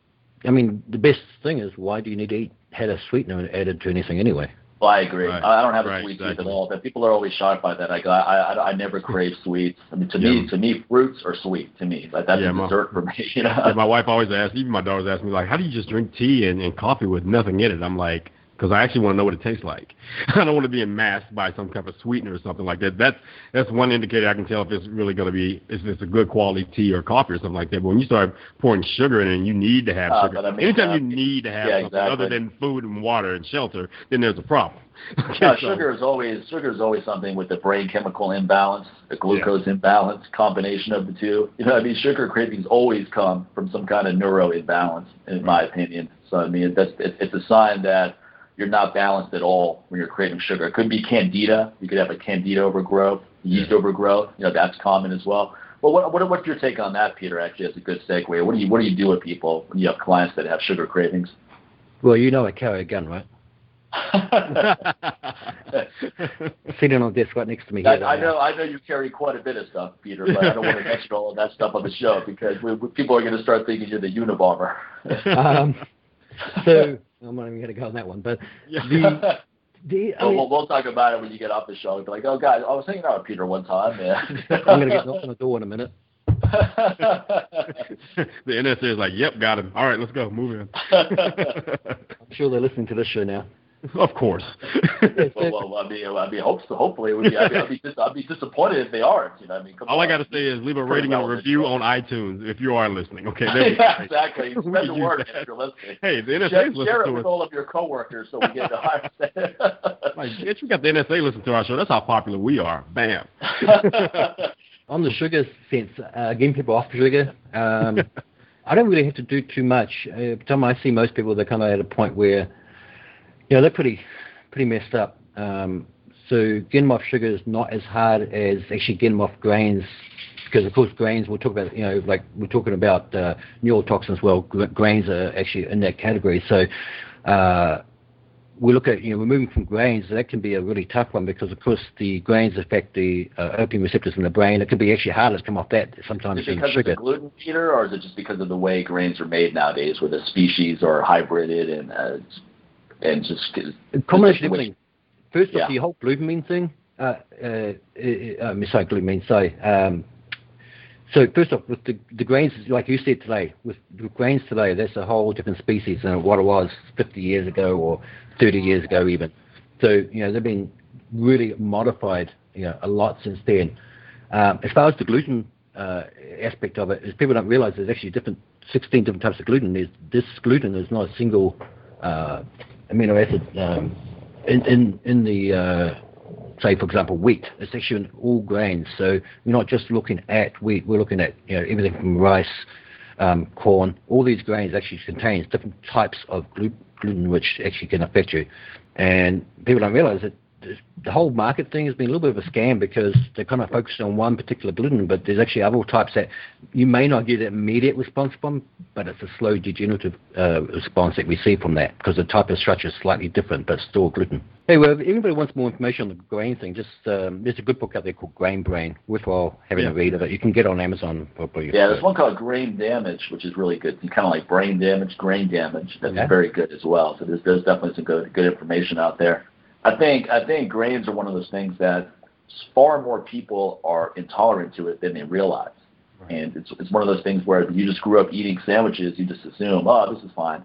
Speaker 3: I mean, the best thing is why do you need to eat had a sweetener added to anything anyway?
Speaker 2: Well, I agree.
Speaker 1: Right.
Speaker 2: I don't have a
Speaker 1: right,
Speaker 2: sweet
Speaker 1: exactly.
Speaker 2: tooth at all. But people are always shocked by that. I go, I, I, I never crave sweets. I mean, to
Speaker 1: Yeah.
Speaker 2: me, to me, fruits are sweet. To me, like that's
Speaker 1: Yeah, my-
Speaker 2: dessert for me. You know.
Speaker 1: Yeah, my wife always asks, even my daughters ask me, like, how do you just drink tea and, and coffee with nothing in it? I'm like, because I actually want to know what it tastes like. I don't want to be masked by some kind of sweetener or something like that. That's that's one indicator I can tell if it's really going to be if it's a good quality tea or coffee or something like that. But when you start pouring sugar in it and you need to have
Speaker 2: Uh,
Speaker 1: sugar,
Speaker 2: I mean,
Speaker 1: anytime
Speaker 2: uh,
Speaker 1: you need to have
Speaker 2: yeah,
Speaker 1: something other than food and water and shelter, then there's a problem. Okay,
Speaker 2: No,
Speaker 1: so-
Speaker 2: sugar is always sugar is always something with the brain chemical imbalance, the glucose imbalance, combination of the two. You know, I mean, sugar cravings always come from some kind of neuro imbalance, in my opinion. So I mean, that's it, it's a sign that you're not balanced at all when you're craving sugar. It could be candida. You could have a candida overgrowth, yeast
Speaker 1: Yeah.
Speaker 2: overgrowth. You know, that's common as well. Well, what, what what's your take on that, Peter? Actually, that's a good segue. What do you what do you do with people when you have clients that have sugar cravings?
Speaker 3: Well, you know I carry a gun, right? Sitting on the desk right next to me.
Speaker 2: I,
Speaker 3: here,
Speaker 2: I know, I know you carry quite a bit of stuff, Peter, but I don't want to mention all of that stuff on the show because we, we, people are going to start thinking you're the Unabomber.
Speaker 3: Um, so I'm not even going to go on that one, but
Speaker 1: Yeah.
Speaker 3: the the I
Speaker 2: We'll,
Speaker 3: mean,
Speaker 2: we'll, we'll talk about it when you get off the show. You'll be like, oh, guys, I was hanging out with Peter one time. Man.
Speaker 3: I'm going to get knocked on the door in a minute.
Speaker 1: the NSA is like, yep, got him. All right, let's go. Move in.
Speaker 3: I'm sure they're listening to this show now.
Speaker 1: of course.
Speaker 2: well, well, I mean, I mean, hope so. Hopefully, it would be, I mean, I'd, be dis- I'd be disappointed if they aren't. You know, I mean, come
Speaker 1: All I got to say is leave a rating and a review
Speaker 2: show.
Speaker 1: on iTunes if you are listening. Okay. there
Speaker 2: yeah, exactly.
Speaker 1: We
Speaker 2: Spread the
Speaker 1: could
Speaker 2: word if you're listening.
Speaker 1: Hey, the NSA
Speaker 2: Share,
Speaker 1: is
Speaker 2: share it
Speaker 1: to
Speaker 2: with
Speaker 1: us.
Speaker 2: all of your coworkers so we get the higher.
Speaker 1: Like, bitch, we got the NSA listening to our show. That's how popular we are. Bam.
Speaker 3: On the sugar sense, uh, getting people off sugar, um, I don't really have to do too much. Uh, the time I see most people, they're kind of at a point where, know, they're pretty, pretty messed up. Um, so getting off sugar is not as hard as actually getting off grains, because of course grains. We'll talk about, you know, like we're talking about uh, neurotoxins. Well, grains are actually in that category. So. Uh, we look at, you know, we're moving from grains, that can be a really tough one because, of course, the grains affect the uh, opium receptors in the brain. It can be actually harder to come off that sometimes
Speaker 2: Is it because
Speaker 3: sugar.
Speaker 2: of the gluten, Peter, or is it just because of the way grains are made nowadays, where the species are hybrided and uh, and just
Speaker 3: A combination of
Speaker 2: which-
Speaker 3: everything. First
Speaker 2: Yeah.
Speaker 3: off, the whole glutamine thing. Uh, uh, uh, um, sorry, glutamine. Sorry. Um, so first off, with the, the grains, like you said today, with, with grains today, that's a whole different species than what it was 50 years ago or 30 years ago even. So you know they've been really modified, you know, a lot since then. Um, as far as the gluten uh, aspect of it, is people don't realize there's actually different 16 different types of gluten. There's, this gluten is not a single uh, amino acid um, in, in in the uh, say for example wheat. It's actually in all grains. So we're not just looking at wheat. We're looking at you know everything from rice, um, corn. All these grains actually contains different types of glu- gluten which actually can affect you. And people don't realize that the whole market thing has been a little bit of a scam because they're kind of focused on one particular gluten, but there's actually other types that you may not get an immediate response from, but it's a slow degenerative uh, response that we see from that because the type of structure is slightly different, but still gluten. Hey, well, if anybody wants more information on the grain thing, just um, there's a good book out there called Grain Brain. Worthwhile having
Speaker 1: Yeah.
Speaker 3: a read of it. You can get it on Amazon. Probably.
Speaker 2: Yeah, there's one called Grain Damage, which is really good. It's Kind of like brain damage, grain damage. That's
Speaker 3: Yeah.
Speaker 2: very good as well. So there's there's definitely some good good information out there. I think I think grains are one of those things that far more people are intolerant to it than they realize. And it's it's one of those things where you just grew up eating sandwiches, you just assume, oh, this is fine,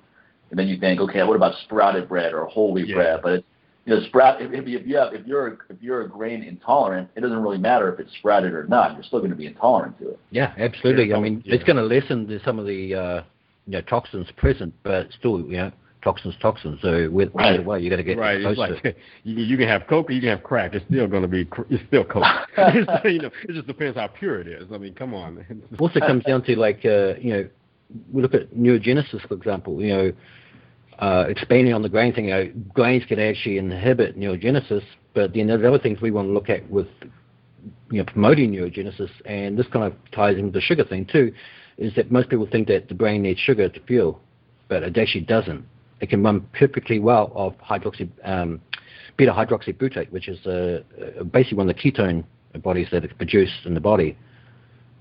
Speaker 2: and then you think, okay, what about sprouted bread or whole wheat
Speaker 1: Yeah.
Speaker 2: bread? But it's you know, sprout. If, if you if you have if you're if you're a grain intolerant, it doesn't really matter if it's sprouted or not. You're still going to be intolerant to it.
Speaker 3: Yeah, absolutely. I mean,
Speaker 1: yeah.
Speaker 3: it's going to lessen the, some of the uh, you know toxins present, but still, you know, toxins, toxins. So with
Speaker 2: Right.
Speaker 3: either way, you're going to get
Speaker 1: right. It's
Speaker 3: to
Speaker 1: like
Speaker 3: it.
Speaker 1: you, you can have Coke or you can have crack. It's still going to be. It's still Coke. It's- you know, it just depends how pure it is. I mean, come on.
Speaker 3: also comes down to like uh, you know we look at neurogenesis for example you know uh, expanding on the grain thing you know, grains can actually inhibit neurogenesis but then there's other things we want to look at with you know, promoting neurogenesis, and this kind of ties into the sugar thing too, is that most people think that the brain needs sugar to fuel, but it actually doesn't. It can run perfectly well off hydroxy, um, beta hydroxybutyrate, which is uh, basically one of the ketone bodies that are produced in the body.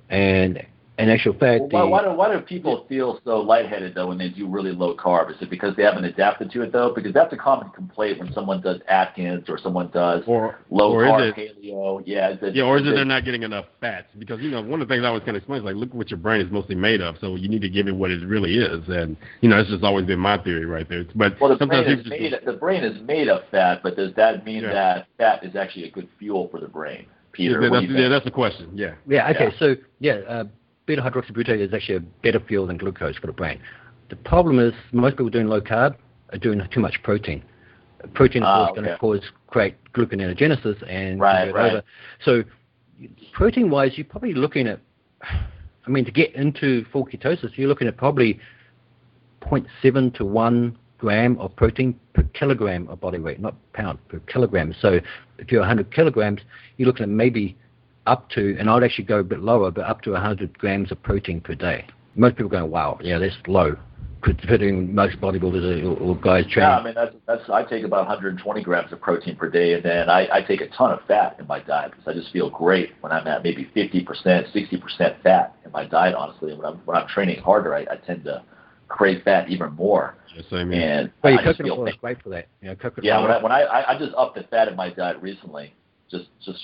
Speaker 3: And in actual fact,
Speaker 2: well, why, why, do, why do people feel so lightheaded though when they do really low carb? Is it because they haven't adapted to it though? Because that's a common complaint when someone does Atkins or someone does or, low or carb paleo. Yeah,
Speaker 1: it, yeah, or is it, they're not getting enough fats? Because you know one of the things I always kind of explain is like look what your brain is mostly made of, so you need to give it what it really is, and you know that's just always been my theory right there. But
Speaker 2: well, the brain is made the brain is made of fat, but does that mean yeah. that fat is actually a good fuel for the brain? Peter,
Speaker 1: yeah, that's, yeah, that's the question. Yeah.
Speaker 3: Yeah. Okay. Yeah. So yeah. Uh, beta hydroxybutyrate is actually a better fuel than glucose for the brain. The problem is most people doing low carb are doing too much protein. Protein, is ah, okay. going to cause create gluconeogenesis and
Speaker 2: right, right. over.
Speaker 3: So, protein-wise, you're probably looking at. I mean, to get into full ketosis, you're looking at probably 0.7 to 1 gram of protein per kilogram of body weight, not pound, per kilogram. So if you're 100 kilograms, you're looking at maybe up to, and I'd actually go a bit lower, but up to 100 grams of protein per day. Most people go, wow, yeah, that's low, considering most bodybuilders or, or guys train.
Speaker 2: Yeah, I mean, that's, that's, I take about 120 grams of protein per day, and then I, I take a ton of fat in my diet because I just feel great when I'm at maybe 50%, 60% fat in my diet, honestly. And when I'm, when I'm training harder, I, I tend to crave fat even more.
Speaker 1: Yes, I
Speaker 3: mean. And well, I coconut oil is great for that. You know, coconut
Speaker 2: yeah, oil. when I, when I, I just upped the fat in my diet recently, just just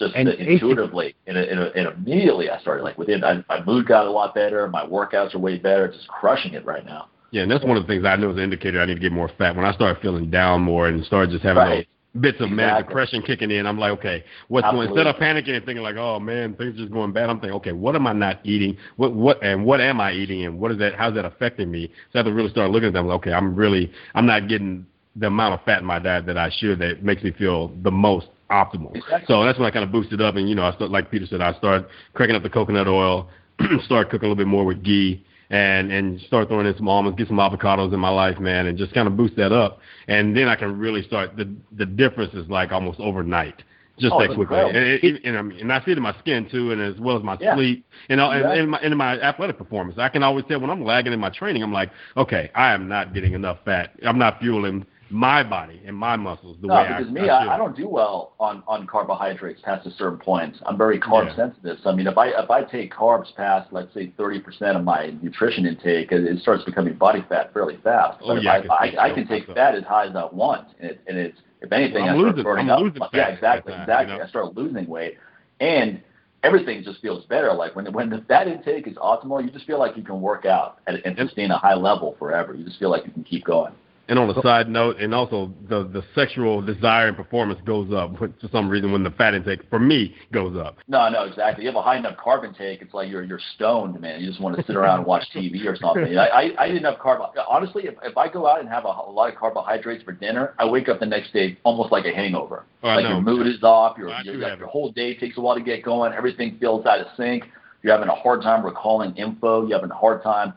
Speaker 2: just and intuitively and, and, and, immediately I started like within I, my mood got a lot better, my workouts are way better, just crushing it right now.
Speaker 1: Yeah, and that's one of the things I know is an indicator I need to get more fat. When I start feeling down more and start just having right. those bits of exactly. manic depression kicking in, I'm like, okay, what's going instead of panicking and thinking like, oh man, things are just going bad, I'm thinking, okay, what am I not eating? What what and what am I eating and what is that how's that affecting me? So I have to really start looking at them like, okay, I'm really I'm not getting the amount of fat in my diet that I should that makes me feel the most optimal. Exactly. So that's when I kind of boosted up, and you know, I start like Peter said, I start cracking up the coconut oil, start cooking a little bit more with ghee, and and start throwing in some almonds, get some avocados in my life, man, and just kind of boost that up, and then I can really start. The the difference is like almost overnight. Just oh, that quickly, and, it, and, and, and I see it in my skin too, and as well as my yeah. sleep, and, and, and, my, in my athletic performance. I can always tell when I'm lagging in my training, I'm like, okay, I am not getting enough fat. I'm not fueling my body and my muscles the
Speaker 2: no,
Speaker 1: way
Speaker 2: because
Speaker 1: I,
Speaker 2: me, I, I, don't do well on on carbohydrates past a certain point. I'm very carb yeah. sensitive. So I mean, if I if I take carbs past let's say 30% of my nutrition intake, it, it starts becoming body fat fairly fast.
Speaker 1: Oh, but
Speaker 2: oh,
Speaker 1: yeah,
Speaker 2: I, I, I, can take fat as high as I want, and, it, and it's if anything, well, I start losing, burning
Speaker 1: I'm
Speaker 2: up. Yeah, exactly,
Speaker 1: time,
Speaker 2: exactly.
Speaker 1: You know?
Speaker 2: I start losing weight, and everything just feels better. Like when when the fat intake is optimal, you just feel like you can work out and, and sustain a high level forever. You just feel like you can keep going.
Speaker 1: And on a side note, and also the the sexual desire and performance goes up for some reason when the fat intake for me goes up.
Speaker 2: No, no, exactly. You have a high enough carb intake, it's like you're you're stoned, man. You just want to sit around and watch TV or something. I I, I didn't have carb. Honestly, if if I go out and have a, a lot of carbohydrates for dinner, I wake up the next day almost like a hangover.
Speaker 1: Oh,
Speaker 2: like your mood is off. Your your, like your whole day takes a while to get going. Everything feels out of sync. You're having a hard time recalling info. You're having a hard time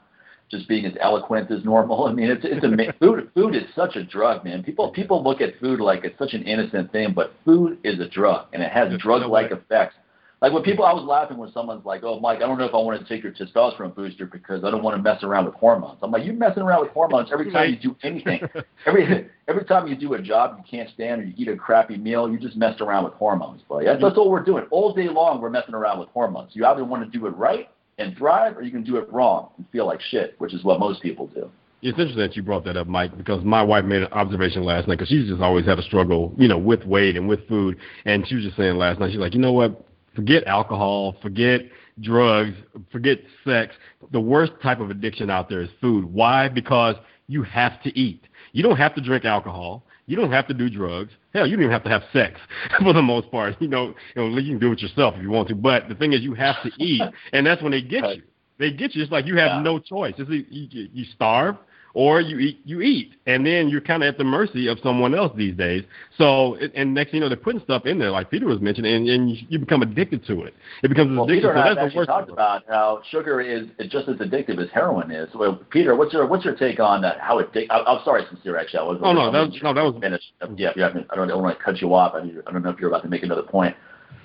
Speaker 2: just being as eloquent as normal. I mean, it's it's a food. Food is such a drug, man. People people look at food like it's such an innocent thing, but food is a drug, and it has drug-like effects. Like when people, I was laughing when someone's like, "Oh, Mike, I don't know if I want to take your testosterone booster because I don't want to mess around with hormones." I'm like, "You're messing around with hormones every time you do anything. every every time you do a job you can't stand or you eat a crappy meal, you just messed around with hormones, buddy. That's, that's all we're doing all day long. We're messing around with hormones. You either want to do it right and thrive, or you can do it wrong and feel like shit, which is what most people do.
Speaker 1: It's interesting that you brought that up, Mike, because my wife made an observation last night because she's just always had a struggle, you know, with weight and with food. And she was just saying last night, she's like, you know what? Forget alcohol, forget drugs, forget sex. The worst type of addiction out there is food. Why? Because you have to eat. You don't have to drink alcohol. You don't have to do drugs. Hell, you don't even have to have sex for the most part. You know, you know, you can do it yourself if you want to. But the thing is, you have to eat, and that's when they get you. They get you. It's like you have yeah. no choice. It's you, you starve or you eat you eat. And then you're kind of at the mercy of someone else these days. So and next thing you know they're putting stuff in there like peter was mentioning and, and you become addicted to it. It becomes
Speaker 2: well,
Speaker 1: addictive.
Speaker 2: Peter
Speaker 1: so that's
Speaker 2: the worst talked about how sugar is just as addictive as heroin is. Well peter what's your what's your take on that how addictive i'm sorry sincere actually i oh, was
Speaker 1: oh no that was no that was
Speaker 2: finished yeah, yeah i don't, I don't want to cut you off. I, mean, I don't know if you're about to make another point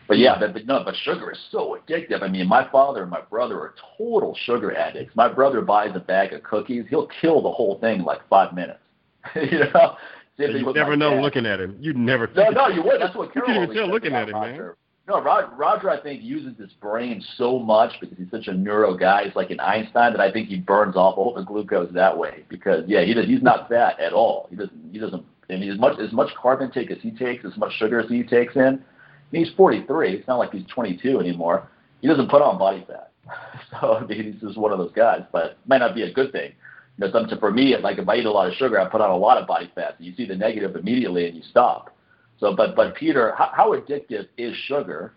Speaker 2: But yeah, but, but no, but sugar is so addictive. I mean, my father and my brother are total sugar addicts. My brother buys a bag of cookies, he'll kill the whole thing in like five minutes. you know.
Speaker 1: You never know dad. looking at him. You never.
Speaker 2: No, no, you would. That's what Carol.
Speaker 1: You can't even tell looking at him,
Speaker 2: Roger.
Speaker 1: man.
Speaker 2: No, Roger, Roger, I think uses his brain so much because he's such a neuro guy. He's like an Einstein that I think he burns off all the glucose that way. Because yeah, he does, he's not fat at all. He doesn't. He doesn't. And as much as much carb intake as he takes, as much sugar as he takes in, he's 43. It's not like he's 22 anymore. He doesn't put on body fat. So I mean, he's just one of those guys. But it might not be a good thing. You know, for me, like if I eat a lot of sugar, I put on a lot of body fat. So you see the negative immediately and you stop. So, but but Peter, how, how addictive is sugar?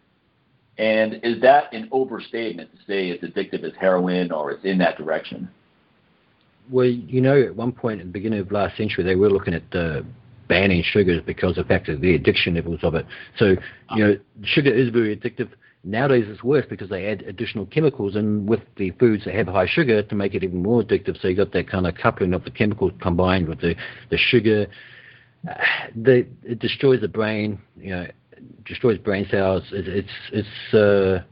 Speaker 2: And is that an overstatement to say it's addictive as heroin or it's in that direction?
Speaker 3: Well, you know, at one point at the beginning of last century, they were looking at uh, banning sugars because of the fact of the addiction levels of it. So, you know, sugar is very addictive. Nowadays, it's worse because they add additional chemicals in with the foods that have high sugar to make it even more addictive. So you've got that kind of coupling of the chemicals combined with the the sugar. Uh, the, it destroys the brain. You know, destroys brain cells. It, it's it's uh,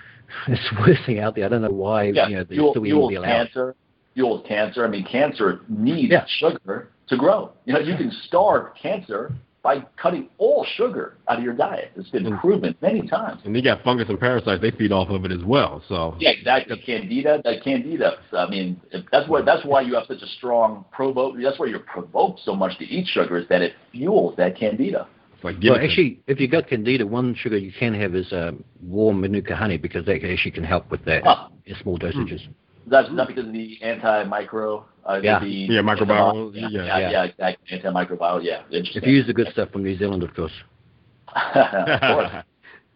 Speaker 3: it's the worst thing out there. I don't know why
Speaker 2: yeah,
Speaker 3: you know
Speaker 2: they still even allowed. Cancer, fuels cancer. I mean, cancer needs yeah. sugar to grow. You know, you can starve cancer by cutting all sugar out of your diet. It's been proven many times.
Speaker 1: And you got fungus and parasites; they feed off of it as well. So
Speaker 2: yeah, exactly. Candida, that candida. I mean, that's why that's why you have such a strong provoke. That's why you're provoked so much to eat sugar is that it fuels that candida.
Speaker 1: Like
Speaker 3: well, actually, if you got candida, one sugar you can have is um, warm manuka honey because that actually can help with that huh. in small dosages. Hmm.
Speaker 2: That's not because of the anti-micro. Uh,
Speaker 3: yeah.
Speaker 2: The,
Speaker 1: yeah, microbiome.
Speaker 2: Yeah, yeah, yeah, yeah, exactly. Antimicrobial. Yeah, interesting.
Speaker 3: If you use the good stuff from New Zealand, of course.
Speaker 2: of course.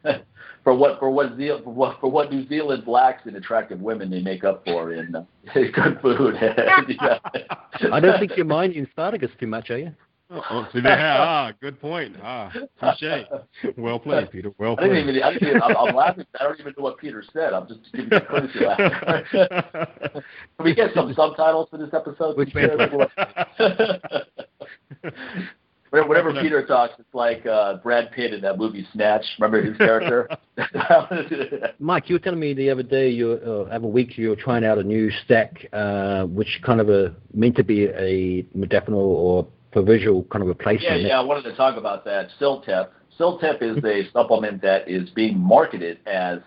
Speaker 2: for what for what Ze- for what for what New Zealand lacks in attractive women, they make up for in uh, good food.
Speaker 3: I don't think you're minding asparagus too much, are you?
Speaker 1: Oh, see there. Ah, good point. Ah, touche. Well played, Peter. Well played.
Speaker 2: I didn't even. I didn't even I'm, I'm laughing. I don't even know what Peter said. I'm just giving you a courtesy laugh. Can we get some subtitles for this episode?
Speaker 3: Which
Speaker 2: Whenever Peter talks, it's like uh, Brad Pitt in that movie Snatch. Remember his character?
Speaker 3: Mike, you were telling me the other day, you uh, other week, you were trying out a new stack, uh, which kind of a meant to be a modafinil or for visual kind of replacement.
Speaker 2: Yeah, yeah, I wanted to talk about that. CILTEP. CILTEP is a supplement that is being marketed as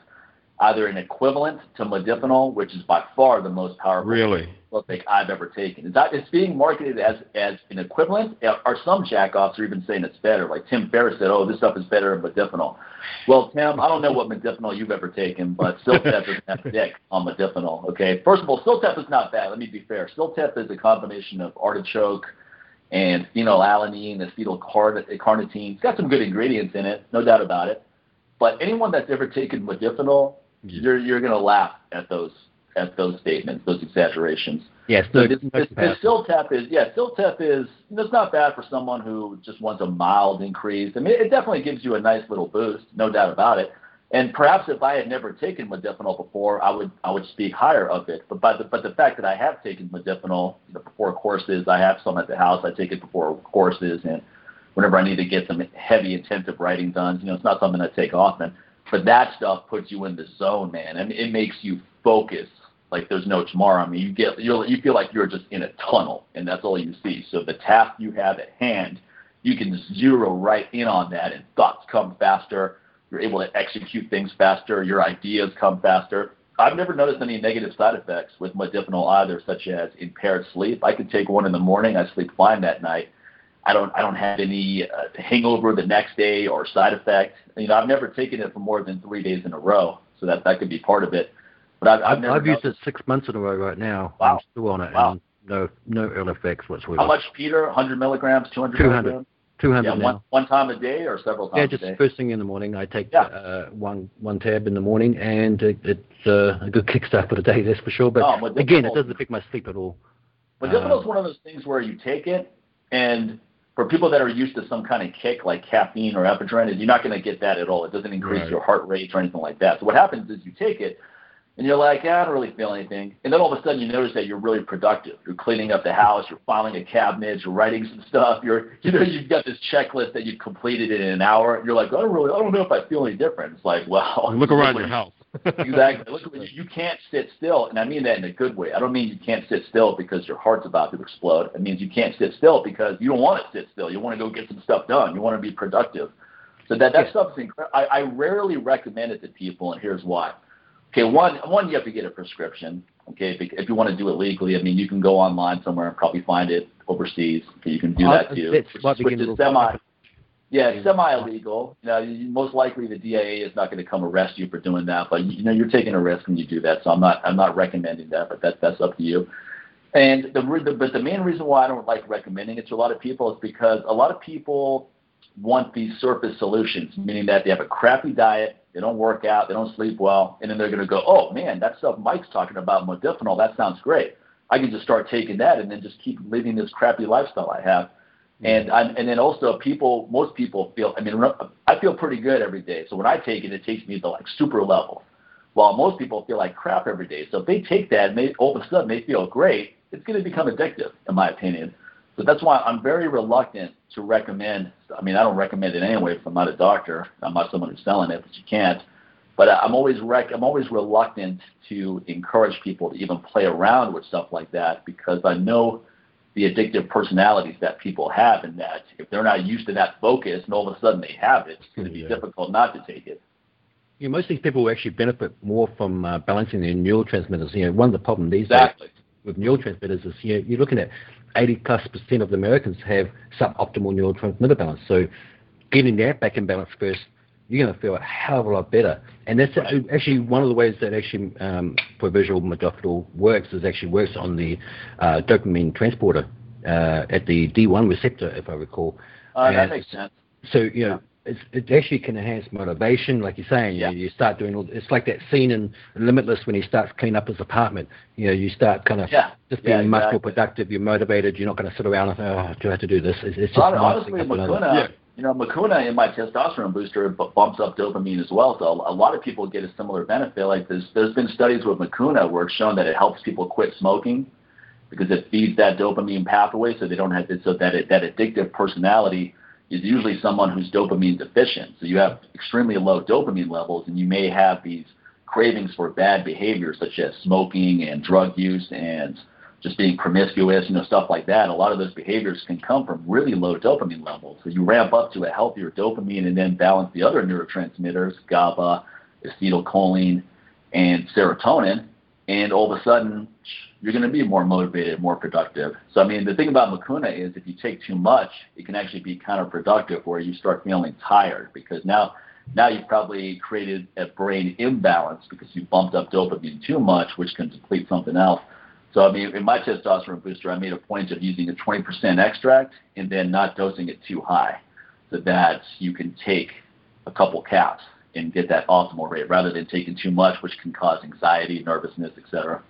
Speaker 2: either an equivalent to modafinil, which is by far the most powerful
Speaker 1: really
Speaker 2: supplement I've ever taken. It's, not, it's being marketed as as an equivalent, uh, or some jackoffs are even saying it's better. Like Tim Ferriss said, "Oh, this stuff is better than modafinil." Well, Tim, I don't know what modafinil you've ever taken, but CILTEP doesn't have dick on modafinil. Okay, first of all, CILTEP is not bad. Let me be fair. CILTEP is a combination of artichoke and phenylalanine, acetylcarnitine. It's got some good ingredients in it, no doubt about it. But anyone that's ever taken modafinil, yeah. you're you're gonna laugh at those at those statements, those exaggerations.
Speaker 3: Yes,
Speaker 2: so this, this CILTEP is yeah, CILTEP is it's not bad for someone who just wants a mild increase. I mean, it definitely gives you a nice little boost, no doubt about it. And perhaps if I had never taken modafinil before, I would I would speak higher of it. But by the, but the fact that I have taken modafinil you know, before courses, I have some at the house. I take it before courses, and whenever I need to get some heavy intensive writing done, you know, it's not something I take often. But that stuff puts you in the zone, man, and it makes you focus like there's no tomorrow. I mean, you get you you feel like you're just in a tunnel, and that's all you see. So the task you have at hand, you can zero right in on that, and thoughts come faster you're able to execute things faster. Your ideas come faster. I've never noticed any negative side effects with modafinil either, such as impaired sleep. I can take one in the morning. I sleep fine that night. I don't I don't have any uh, hangover the next day or side effect. You know, I've never taken it for more than three days in a row, so that that could be part of it. But I've, I've,
Speaker 3: never I've used it six months in a row right now.
Speaker 2: Wow.
Speaker 3: I'm still on it.
Speaker 2: Wow.
Speaker 3: And no no ill effects whatsoever.
Speaker 2: How much, Peter? 100 milligrams, 200 200. milligrams?
Speaker 3: 200
Speaker 2: yeah, one, one time a day or several times a day.
Speaker 3: yeah, just first thing in the morning. I take
Speaker 2: yeah.
Speaker 3: uh, one one tab in the morning, and it, it's uh, a good kickstart for the day, that's for sure. But
Speaker 2: oh,
Speaker 3: again, it doesn't affect my sleep at all.
Speaker 2: But uh, is one of those things where you take it, and for people that are used to some kind of kick like caffeine or ephedrine, you're not going to get that at all. It doesn't increase
Speaker 1: right.
Speaker 2: your heart rate or anything like that. So what happens is you take it, and you're like, yeah, I don't really feel anything. And then all of a sudden you notice that you're really productive. You're cleaning up the house, you're filing a cabinet, you're writing some stuff. You're, you know, you've got this checklist that you've completed in an hour. And you're like, I don't really, I don't know if I feel any different. It's like, well,
Speaker 1: look around your house.
Speaker 2: exactly. Look, you can't sit still, and I mean that in a good way. I don't mean you can't sit still because your heart's about to explode. It means you can't sit still because you don't want to sit still. You want to go get some stuff done. You want to be productive. So that that stuff is incredible. I, I rarely recommend it to people, and here's why Okay, one, one you have to get a prescription. Okay, if, if you want to do it legally, I mean, you can go online somewhere and probably find it overseas. Okay, you can do that too.
Speaker 3: Which, which is
Speaker 2: semi, yeah, semi illegal. You know, most likely the DEA is not going to come arrest you for doing that, but you know, you're taking a risk when you do that. So I'm not, I'm not recommending that, but that, that's up to you. And the, the, but the main reason why I don't like recommending it to a lot of people is because a lot of people want these surface solutions, meaning that they have a crappy diet, they don't work out, they don't sleep well, and then they're going to go, oh man, that stuff Mike's talking about, modafinil, that sounds great. I can just start taking that and then just keep living this crappy lifestyle I have. Mm-hmm. And I'm, and then also people, most people feel. I mean, I feel pretty good every day. So when I take it, it takes me to like super level. While most people feel like crap every day. So if they take that and they all of a sudden they feel great, it's going to become addictive, in my opinion. So that's why I'm very reluctant to recommend. I mean, I don't recommend it anyway. If I'm not a doctor, I'm not someone who's selling it, but you can't. But I'm always rec- I'm always reluctant to encourage people to even play around with stuff like that because I know the addictive personalities that people have, and that if they're not used to that focus, and all of a sudden they have it, it's going to be yeah. difficult not to take it.
Speaker 3: Yeah, most of these people actually benefit more from uh, balancing their neurotransmitters. You know, one of the problems these
Speaker 2: exactly.
Speaker 3: days with neurotransmitters is you know, you're looking at 80 plus percent of the Americans have suboptimal neurotransmitter balance. So getting that back in balance first, you're going to feel a hell of a lot better. And that's actually one of the ways that actually um, Provigil modafinil works is actually works on the uh, dopamine transporter uh, at the D1 receptor, if I recall.
Speaker 2: Uh, that makes sense.
Speaker 3: So you know, it's, it actually can enhance motivation, like you're saying. Yeah. You, you start doing all. It's like that scene in Limitless when he starts cleaning up his apartment. You know, you start kind of
Speaker 2: yeah.
Speaker 3: just being
Speaker 2: yeah,
Speaker 3: much more productive. You're motivated. You're not going to sit around and say, "Oh, do I have to do this?" It's, it's just
Speaker 2: honestly, Mucuna, yeah. you know, Mucuna in my testosterone booster bumps up dopamine as well. So a lot of people get a similar benefit. Like there's there's been studies with Mucuna where it's shown that it helps people quit smoking because it feeds that dopamine pathway, so they don't have so that it, that addictive personality is usually someone who's dopamine deficient. So you have extremely low dopamine levels, and you may have these cravings for bad behaviors such as smoking and drug use and just being promiscuous, you know, stuff like that. A lot of those behaviors can come from really low dopamine levels. So you ramp up to a healthier dopamine and then balance the other neurotransmitters, GABA, acetylcholine, and serotonin, and all of a sudden you're going to be more motivated, more productive. So, I mean, the thing about Mucuna is if you take too much, it can actually be counterproductive where you start feeling tired because now, now you've probably created a brain imbalance because you bumped up dopamine too much, which can deplete something else. So, I mean, in my testosterone booster, I made a point of using a 20% extract and then not dosing it too high so that you can take a couple caps and get that optimal rate rather than taking too much, which can cause anxiety, nervousness, etc.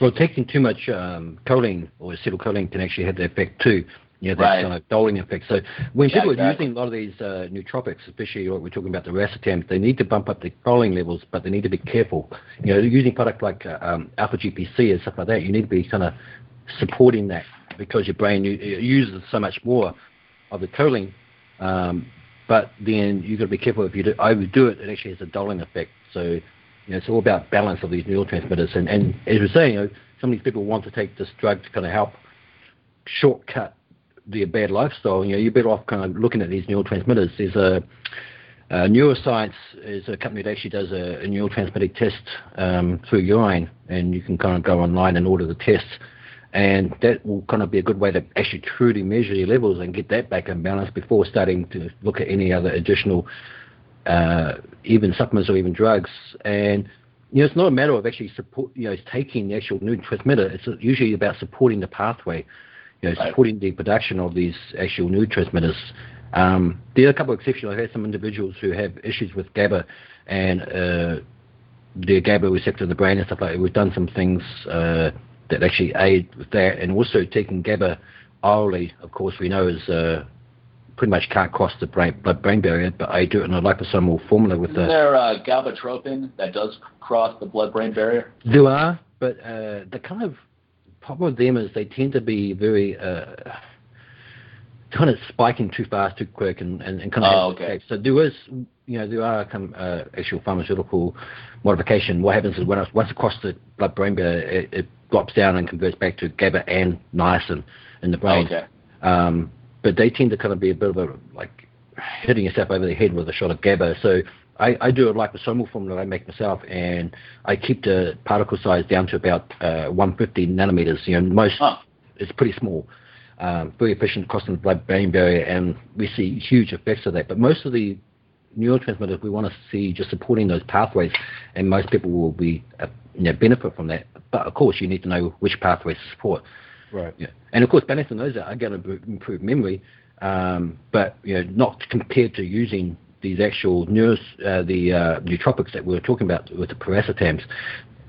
Speaker 3: Well, taking too much um, choline or acetylcholine can actually have the effect too. You know, that
Speaker 2: right.
Speaker 3: kind of doling effect. So when
Speaker 2: yeah,
Speaker 3: people
Speaker 2: exactly.
Speaker 3: are using a lot of these uh, nootropics, especially what we're talking about the racetam, they need to bump up the choline levels, but they need to be careful. You know, using product like uh, um, alpha GPC and stuff like that, you need to be kind of supporting that because your brain uses so much more of the choline. Um, but then you've got to be careful if you do, overdo it, it actually has a doling effect. So you know, it's all about balance of these neurotransmitters. And, and as we're saying, you know, some of these people want to take this drug to kind of help shortcut their bad lifestyle. You know, you're better off kind of looking at these neurotransmitters. There's a, a neuroscience is a company that actually does a, a neurotransmitter test um, through urine, and you can kind of go online and order the tests. And that will kind of be a good way to actually truly measure your levels and get that back in balance before starting to look at any other additional uh, even supplements or even drugs. And you know, it's not a matter of actually support, you know, taking the actual neurotransmitter. It's usually about supporting the pathway, you know, supporting the production of these actual neurotransmitters. Um, there are a couple of exceptions. I've had some individuals who have issues with GABA and uh, their GABA receptor in the brain and stuff like that. We've done some things uh, that actually aid with that, and also taking GABA orally, of course, we know is uh, pretty much can't cross the brain, blood-brain barrier, but I do it in a liposomal formula with
Speaker 2: Isn't
Speaker 3: the.
Speaker 2: there uh, galbatropin that does cross the blood-brain barrier?
Speaker 3: There are, but uh, the kind of problem with them is they tend to be very uh, kind of spiking too fast, too quick, and, and, and kind of.
Speaker 2: Oh, okay.
Speaker 3: So there is, you know, there are some uh, actual pharmaceutical modification. What happens is when it's, once across the blood-brain barrier, it, it drops down and converts back to GABA and niacin in the brain.
Speaker 2: Okay.
Speaker 3: Um, but they tend to kind of be a bit of a like hitting yourself over the head with a shot of GABA. So I, I do a liposomal formula I make myself, and I keep the particle size down to about uh, 150 nanometers. You know, most it's pretty small, um, very efficient crossing the blood-brain barrier, and we see huge effects of that. But most of the neurotransmitters we want to see just supporting those pathways, and most people will be uh, you know, benefit from that. But of course, you need to know which pathways to support.
Speaker 1: Right.
Speaker 3: Yeah, and of course, balancing those out are going to improve memory, um, but you know, not compared to using these actual neuros, uh, the uh, nootropics that we were talking about with the piracetams.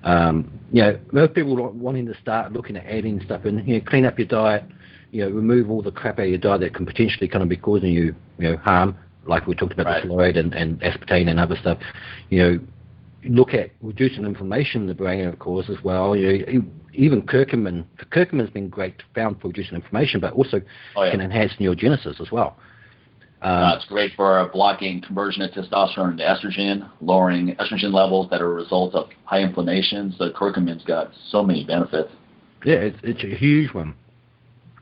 Speaker 3: Um, you know, most people are wanting to start looking at adding stuff in. You know, clean up your diet. You know, remove all the crap out of your diet that can potentially kind of be causing you, you know, harm. Like we talked about
Speaker 2: Right.
Speaker 3: the fluoride and, and aspartame and other stuff. You know, look at reducing inflammation in the brain, of course, as well. You know, even curcumin, curcumin's been great found for reducing inflammation, but also
Speaker 2: Oh, yeah.
Speaker 3: can enhance neurogenesis as well. Um,
Speaker 2: Uh, it's great for blocking conversion of testosterone to estrogen, lowering estrogen levels that are a result of high inflammation. So curcumin's got so many benefits.
Speaker 3: yeah, it's, it's a huge one.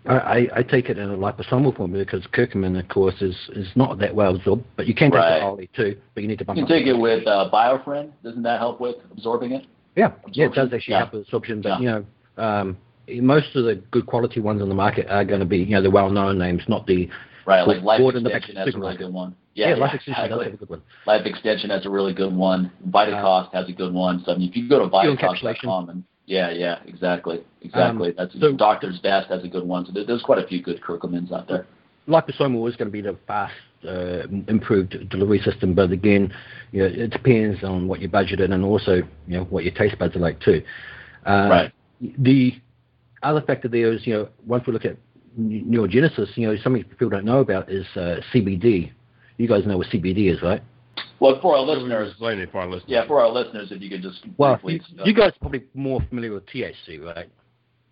Speaker 3: I, I, I take it in a liposomal form because curcumin, of course, is, is not that well absorbed, but you can take
Speaker 2: Right.
Speaker 3: it orally too, but you need to bump
Speaker 2: You can take it with uh, BioPerine. Doesn't that help with absorbing it?
Speaker 3: Yeah, yeah, it does actually
Speaker 2: Yeah.
Speaker 3: help with absorption, but
Speaker 2: Yeah.
Speaker 3: you know, um, most of the good quality ones on the market are going to be, you know, the well-known names, not the
Speaker 2: Right, like life
Speaker 3: the
Speaker 2: extension has a really good one.
Speaker 3: yeah,
Speaker 2: Yeah,
Speaker 3: life extension
Speaker 2: exactly.
Speaker 3: a good one.
Speaker 2: Life extension has a really good one. Vitacost has a good one. So I mean, if you go to vitacost.com and yeah, yeah, exactly, exactly.
Speaker 3: Um,
Speaker 2: That's
Speaker 3: so-
Speaker 2: Doctor's Best has a good one. So there, there's quite a few good curcumins out there.
Speaker 3: liposomal is going to be the fast uh, improved delivery system, but again, you know, it depends on what you budgeted and also you know what your taste buds are like too. Uh,
Speaker 2: Right.
Speaker 3: The other factor there is you know once we look at neurogenesis, you know something people don't know about is uh, CBD. You guys know what CBD is, right?
Speaker 2: Well, for our listeners,
Speaker 1: Explain it for our listeners.
Speaker 2: yeah, for our listeners, if you could just
Speaker 3: Well,
Speaker 2: briefly,
Speaker 3: you, you guys are probably more familiar with THC, right?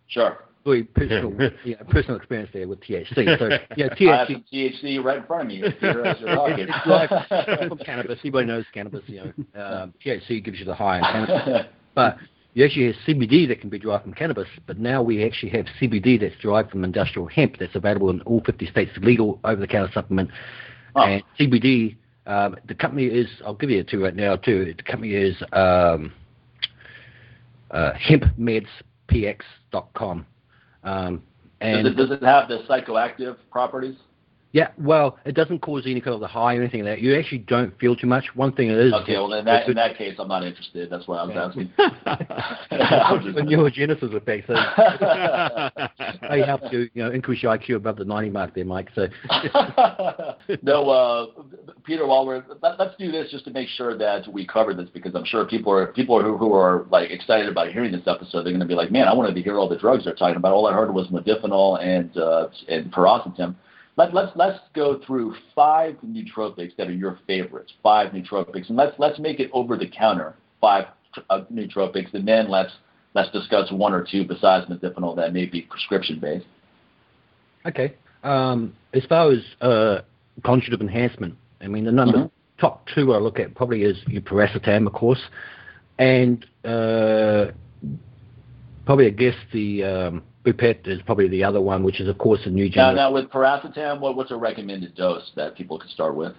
Speaker 2: sure.
Speaker 3: Very personal, yeah, personal experience there with THC. So yeah,
Speaker 2: I have
Speaker 3: THC
Speaker 2: some THC right in front of me Peter, as you're talking.
Speaker 3: it's like from cannabis. Everybody knows cannabis. You know, um, THC gives you the high in cannabis, but you actually have CBD that can be derived from cannabis. But now we actually have CBD that's derived from industrial hemp that's available in all 50 states, legal over-the-counter supplement.
Speaker 2: Oh.
Speaker 3: And CBD, um, the company is, I'll give you a two right now too. The company is um, uh, hempmedspx.com. Um, and
Speaker 2: does, it, does it have the psychoactive properties?
Speaker 3: Yeah, well, it doesn't cause any kind of the high or anything like that. You actually don't feel too much. One thing it is.
Speaker 2: Okay, well in that in that case, I'm not interested. That's why I was asking.
Speaker 3: the neurogenesis effect. So they help you, you know, increase your IQ above the 90 mark there, Mike. So
Speaker 2: no, uh, Peter. While we're let, let's do this just to make sure that we cover this because I'm sure people are people who, who are like excited about hearing this episode. They're going to be like, man, I wanted to hear all the drugs they're talking about. All I heard was modafinil and uh, and paroxetine. Let, let's let's go through five nootropics that are your favorites. Five nootropics, and let's let's make it over the counter. Five uh, nootropics, and then let's let's discuss one or two besides modafinil that may be prescription based.
Speaker 3: Okay. Um, as far as uh, cognitive enhancement, I mean, the number
Speaker 2: Mhm.
Speaker 3: top two I look at probably is your piracetam, of course, and uh, probably I guess the um, Noopept is probably the other one, which is of course a new
Speaker 2: Now,
Speaker 3: generation.
Speaker 2: now with piracetam, what, what's a recommended dose that people can start with?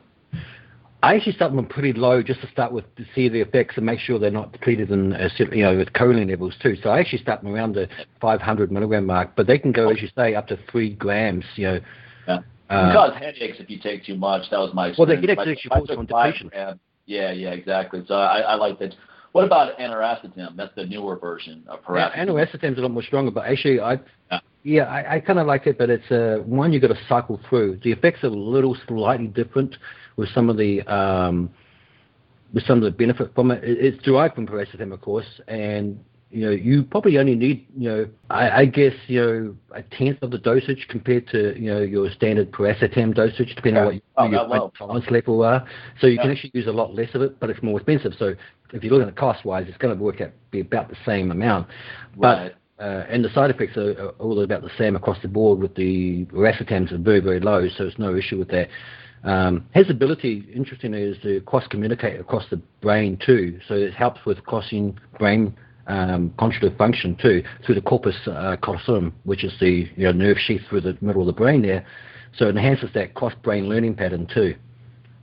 Speaker 3: I actually start them pretty low just to start with to see the effects and make sure they're not depleted in uh, you know with choline levels too. So I actually start them around the 500 milligram mark, but they can go, as you say, up to three grams. You know.
Speaker 2: Yeah.
Speaker 3: Uh,
Speaker 2: cause headaches if you take too much. That was my
Speaker 3: Well, the
Speaker 2: experience.
Speaker 3: headaches actually
Speaker 2: I
Speaker 3: cause
Speaker 2: took
Speaker 3: on
Speaker 2: five
Speaker 3: depletion.
Speaker 2: grams- Yeah, yeah, exactly. So I, I like that. What about aniracetam? That's the newer version of
Speaker 3: Yeah,
Speaker 2: piracetam.
Speaker 3: Aniracetam's a lot more stronger, but actually, I
Speaker 2: Yeah.
Speaker 3: yeah, I, I kind of like it, but it's uh, one you got to cycle through. The effects are a little slightly different with some of the um, with some of the benefit from it. it it's derived from piracetam, of course, and you know, you probably only need, you know, I, I guess, you know, a tenth of the dosage compared to, you know, your standard piracetam dosage, depending
Speaker 2: Yeah.
Speaker 3: on what
Speaker 2: Oh,
Speaker 3: your
Speaker 2: low.
Speaker 3: tolerance level are. So you can actually use a lot less of it, but it's more expensive. So if you're looking at cost-wise, it's going to work out be about the same amount. But
Speaker 2: Right.
Speaker 3: uh, and the side effects are, are all about the same across the board. With the racetams are very very low, so it's no issue with that. Um, the ability, interestingly, is to cross communicate across the brain too. So it helps with crossing brain um, function too through the corpus uh, callosum, which is the you know, nerve sheath through the middle of the brain there. So it enhances that cross brain learning pattern too.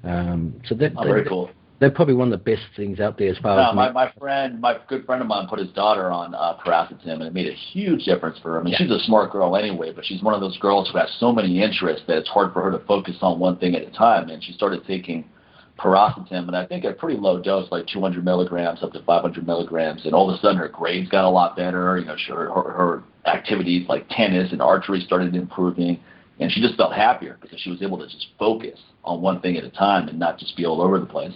Speaker 3: Um, so that,
Speaker 2: Oh, very cool.
Speaker 3: they're probably one of the best things out there as far
Speaker 2: No,
Speaker 3: as
Speaker 2: my, my friend, my good friend of mine put his daughter on uh, piracetam, and it made a huge difference for her. I mean,
Speaker 3: Yeah.
Speaker 2: she's a smart girl anyway, but she's one of those girls who has so many interests that it's hard for her to focus on one thing at a time. And she started taking piracetam, and I think at a pretty low dose, like 200 milligrams up to 500 milligrams, and all of a sudden her grades got a lot better. You know, her, her her activities like tennis and archery started improving, and she just felt happier because she was able to just focus on one thing at a time and not just be all over the place.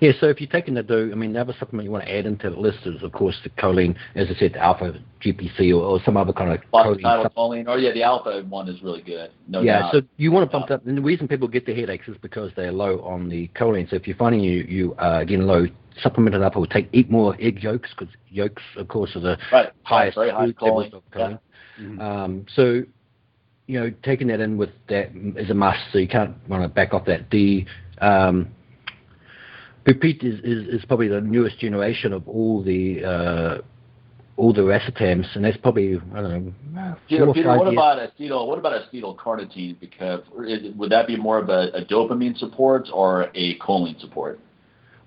Speaker 3: Yeah, so if you're taking the do, I mean, the other supplement you want to add into the list is, of course, the choline, as I said, the alpha GPC or, or some other kind of choline. choline.
Speaker 2: Oh yeah, the alpha one is really good. No
Speaker 3: yeah,
Speaker 2: doubt.
Speaker 3: so you want to bump up. And the reason people get the headaches is because they're low on the choline. So if you're finding you you are getting low, supplement it up or take eat more egg yolks because yolks, of course, are the
Speaker 2: right.
Speaker 3: highest
Speaker 2: very high choline.
Speaker 3: of
Speaker 2: Yeah.
Speaker 3: choline. Um, so, you know, taking that in with that is a must. So you can't want to back off that. The um, Noopept is, is, is probably the newest generation of all the uh, all the racetams, and that's probably I don't know. Or
Speaker 2: Peter what
Speaker 3: years.
Speaker 2: about acetyl? What about acetylcarnitine? Because is, would that be more of a, a dopamine support or a choline support,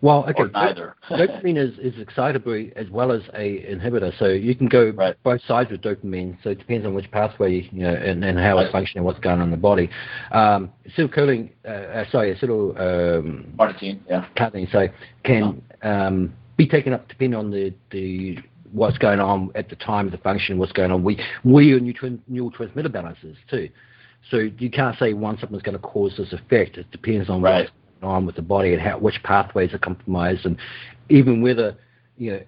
Speaker 3: Well, okay,
Speaker 2: or neither?
Speaker 3: dopamine is, is excitatory as well as a inhibitor, so you can go
Speaker 2: Right.
Speaker 3: both sides with dopamine. So it depends on which pathway you know and, and how
Speaker 2: Right.
Speaker 3: it's functioning, what's going on in the body. Um, acetylcholine, uh, uh, sorry, acetyl um,
Speaker 2: Carnitine, yeah.
Speaker 3: carnitine, so can um, be taken up depending on the, the what's going on at the time of the function, what's going on. We we are neutron, neurotransmitter balances too. So you can't say one supplement's going to cause this effect. It depends on
Speaker 2: Right.
Speaker 3: On with the body and how which pathways are compromised, and even whether you know.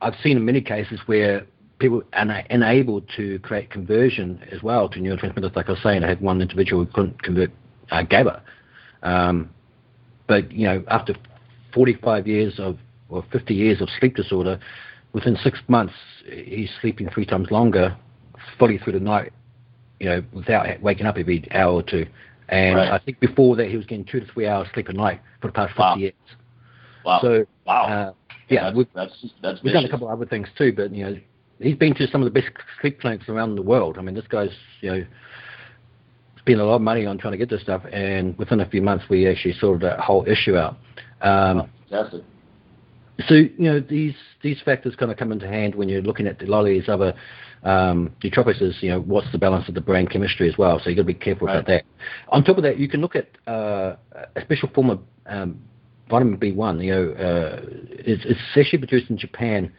Speaker 3: I've seen in many cases where people are unable to create conversion as well to neurotransmitters. Like I was saying, I had one individual who couldn't convert uh, GABA. Um, but you know, after 45 years of or 50 years of sleep disorder, within six months he's sleeping three times longer, fully through the night, you know, without waking up every hour or two. And
Speaker 2: Right.
Speaker 3: I think before that he was getting two to three hours sleep a night for the past 50
Speaker 2: Wow.
Speaker 3: years.
Speaker 2: Wow.
Speaker 3: So
Speaker 2: wow.
Speaker 3: uh, yeah,
Speaker 2: that's,
Speaker 3: we've,
Speaker 2: that's that's
Speaker 3: we've done a couple of other things too, but you know, he's been to some of the best sleep clinics around the world. I mean, this guy's you know spent a lot of money on trying to get this stuff, and within a few months we actually sorted that whole issue out. Um,
Speaker 2: Fantastic.
Speaker 3: so you know these these factors kind of come into hand when you're looking at a lot of these other um, nootropics. Is you know what's the balance of the brain chemistry as well. So you've got to be careful about that. On top of that, you can look at uh, a special form of um, vitamin B1. You know, uh, it's, it's actually produced in Japan.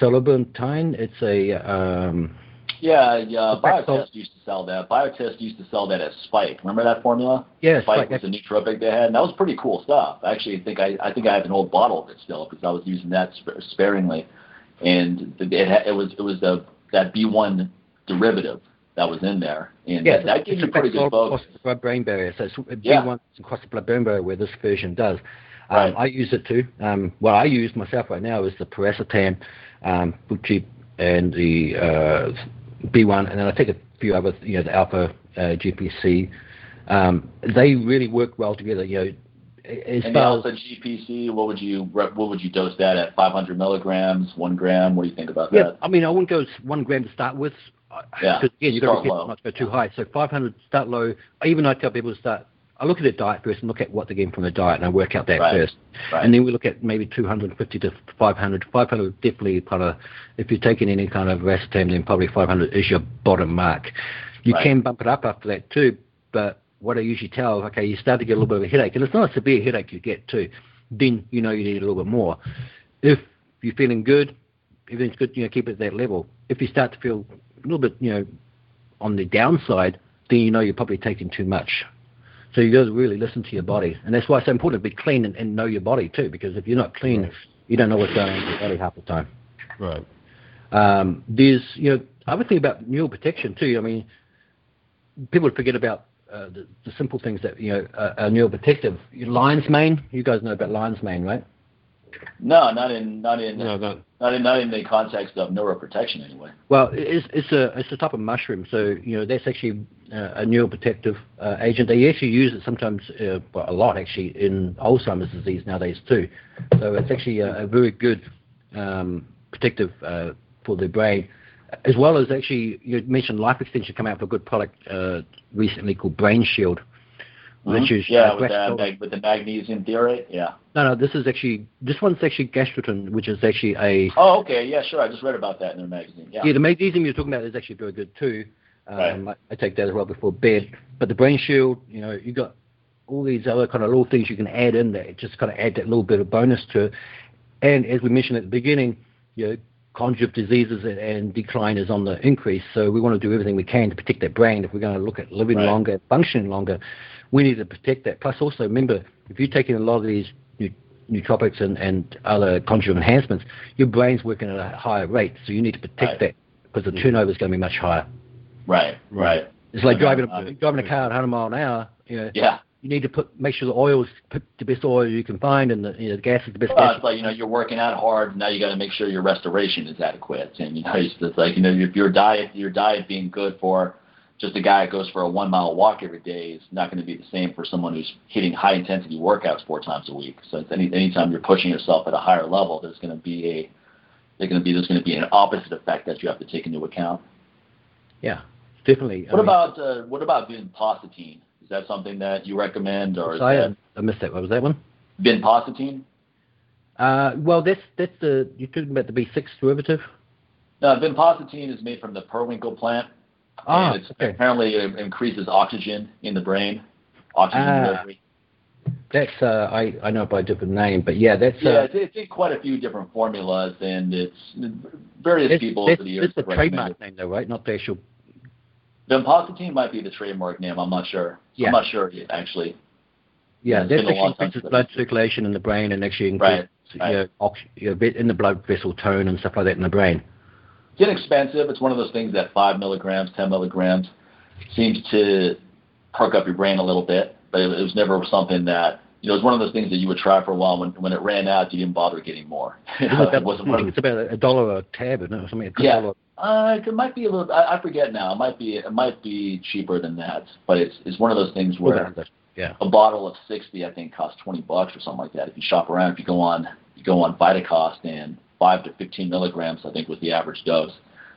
Speaker 3: Sulbutiamine. It's a um,
Speaker 2: Yeah, yeah.
Speaker 3: Fact
Speaker 2: Biotest used to sell that. Biotest used to sell that as Spike. Remember that formula?
Speaker 3: yeah,
Speaker 2: Spike
Speaker 3: Spike.
Speaker 2: was a nootropic they had, and that was pretty cool stuff. I actually think I, I think I have an old bottle of it still because I was using that sparingly, and it it was it was the that B1 derivative that was in there, and
Speaker 3: Yeah,
Speaker 2: that, that gave
Speaker 3: it's
Speaker 2: you
Speaker 3: a
Speaker 2: pretty good
Speaker 3: across the blood-brain barrier. So it's
Speaker 2: Yeah.
Speaker 3: B1 across the blood-brain barrier where this version does. Um,
Speaker 2: Right.
Speaker 3: I use it too. Um, what I use myself right now is the piracetam, um, Bucci, and the uh, B1, and then I take a few other, you know, the alpha uh, GPC. Um, they really work well together. You know, as
Speaker 2: And the
Speaker 3: far as
Speaker 2: GPC, what would you what would you dose that at? 500 milligrams, one gram. What do you think about
Speaker 3: Yeah,
Speaker 2: that?
Speaker 3: I mean, I wouldn't go one gram to start with.
Speaker 2: Yeah,
Speaker 3: Because again, you've got to be careful not to go too high. So 500, start low. Even I tell people to start. I look at their diet first and look at what they're getting from their diet, and I work out that
Speaker 2: Right,
Speaker 3: first.
Speaker 2: right.
Speaker 3: And then we look at maybe 250 to 500. 500 definitely kind of, if you're taking any kind of racetam, then probably 500 is your bottom mark. You
Speaker 2: Right.
Speaker 3: can bump it up after that too, but what I usually tell, okay, you start to get a little bit of a headache, and it's not a severe headache you get too, then you know you need a little bit more. If you're feeling good, everything's good, you know, keep it at that level. If you start to feel a little bit, you know, on the downside, then you know you're probably taking too much. So you got to really listen to your body, and that's why it's so important to be clean and, and know your body too. Because if you're not clean, you don't know what's going on in your body half the time.
Speaker 1: Right.
Speaker 3: Um, there's, you know, I would think about neural protection too. I mean, people forget about uh, the, the, simple things that you know are, are neural protective. Lion's mane, you guys know about lion's mane, right?
Speaker 2: No, not in not in
Speaker 1: No, not,
Speaker 2: not in not in the context of neuroprotection anyway.
Speaker 3: Well, it's it's a it's a type of mushroom, so you know that's actually uh, a neuroprotective uh, agent. They actually use it sometimes, uh, well, a lot actually, in Alzheimer's disease nowadays too. So it's actually a, a very good um, protective uh, for the brain, as well as actually you mentioned Life Extension come out with a good product uh, recently called Brain Shield.
Speaker 2: Mhm.
Speaker 3: Which is,
Speaker 2: yeah,
Speaker 3: uh,
Speaker 2: with, the, mag- with the magnesium threonate. Yeah.
Speaker 3: no, no, this is actually this one's actually gastrodin, which is actually a
Speaker 2: Oh, okay. Yeah, sure. I just read about that in their magazine. Yeah.
Speaker 3: Yeah, the magnesium you're talking about is actually very good too. Um,
Speaker 2: Right.
Speaker 3: I, I take that as well before bed. But the brain shield, you know, you got all these other kind of little things you can add in there, just kind of add that little bit of bonus to it. And as we mentioned at the beginning, you know, cognitive diseases and, decline is on the increase. So we want to do everything we can to protect that brain. If we're going to look at living
Speaker 2: Right.
Speaker 3: longer, functioning longer, we need to protect that. Plus, also remember, if you're taking a lot of these nootropics and, and other cognitive enhancements, your brain's working at a higher rate. So you need to protect
Speaker 2: Right.
Speaker 3: that because the turnover is going to be much higher.
Speaker 2: Right.
Speaker 1: Right.
Speaker 3: It's like
Speaker 2: Okay.
Speaker 3: driving
Speaker 2: Uh,
Speaker 3: a, driving a car at 100 mile an hour. You know,
Speaker 2: Yeah.
Speaker 3: You need to put make sure the oil's put the best oil you can find, and the, you know, the gas is the best
Speaker 2: Well,
Speaker 3: gas.
Speaker 2: it's like you know you're working out hard. Now you got to make sure your restoration is adequate. And you know it's like you know if your diet your diet being good for just a guy that goes for a one mile walk every day is not going to be the same for someone who's hitting high intensity workouts four times a week. So it's any anytime you're pushing yourself at a higher level, there's going to be a there's going to be there's going to be an opposite effect that you have to take into account.
Speaker 3: Yeah, definitely. I
Speaker 2: What
Speaker 3: mean,
Speaker 2: about uh, what about vinpocetine? Is that something that you recommend, or is
Speaker 3: sorry,
Speaker 2: that
Speaker 3: I, missed that. What was that one?
Speaker 2: vinpocetine?
Speaker 3: Uh, well, that's that's the you're talking about the B6 derivative.
Speaker 2: No, vinpocetine is made from the periwinkle plant.
Speaker 3: Ah,
Speaker 2: and it's
Speaker 3: okay.
Speaker 2: apparently it increases oxygen in the brain, oxygen
Speaker 3: Ah.
Speaker 2: delivery.
Speaker 3: That's uh, I I know by a different name, but yeah, that's
Speaker 2: Yeah,
Speaker 3: uh,
Speaker 2: it's, it's in quite a few different formulas, and it's various people over the years.
Speaker 3: that's the trademark name though, right? Not the actual.
Speaker 2: Vinpocetine might be the trademark name. I'm not sure.
Speaker 3: Yeah.
Speaker 2: I'm not sure yet, actually.
Speaker 3: Yeah,
Speaker 2: It's
Speaker 3: that
Speaker 2: been a
Speaker 3: actually increases blood circulation in the brain and actually increases
Speaker 2: right.
Speaker 3: You ox- bit in the blood vessel tone and stuff like that in the brain.
Speaker 2: It's inexpensive. It's one of those things that five milligrams, ten milligrams seems to perk up your brain a little bit, but it, it was never something that you know. It was one of those things that you would try for a while. When when it ran out, you didn't bother getting more.
Speaker 3: It's
Speaker 2: it wasn't one of
Speaker 3: it's about a dollar a tab, isn't it? Or something. a
Speaker 2: Yeah.
Speaker 3: dollar-
Speaker 2: Uh, it might be a little. I, I forget now. It might be. It might be cheaper than that. But it's it's one of those things where
Speaker 3: Yeah.
Speaker 2: a bottle of sixty, I think, costs twenty bucks or something like that. If you shop around, if you go on, you go on Vitacost, and five to fifteen milligrams, I think, was the average dose.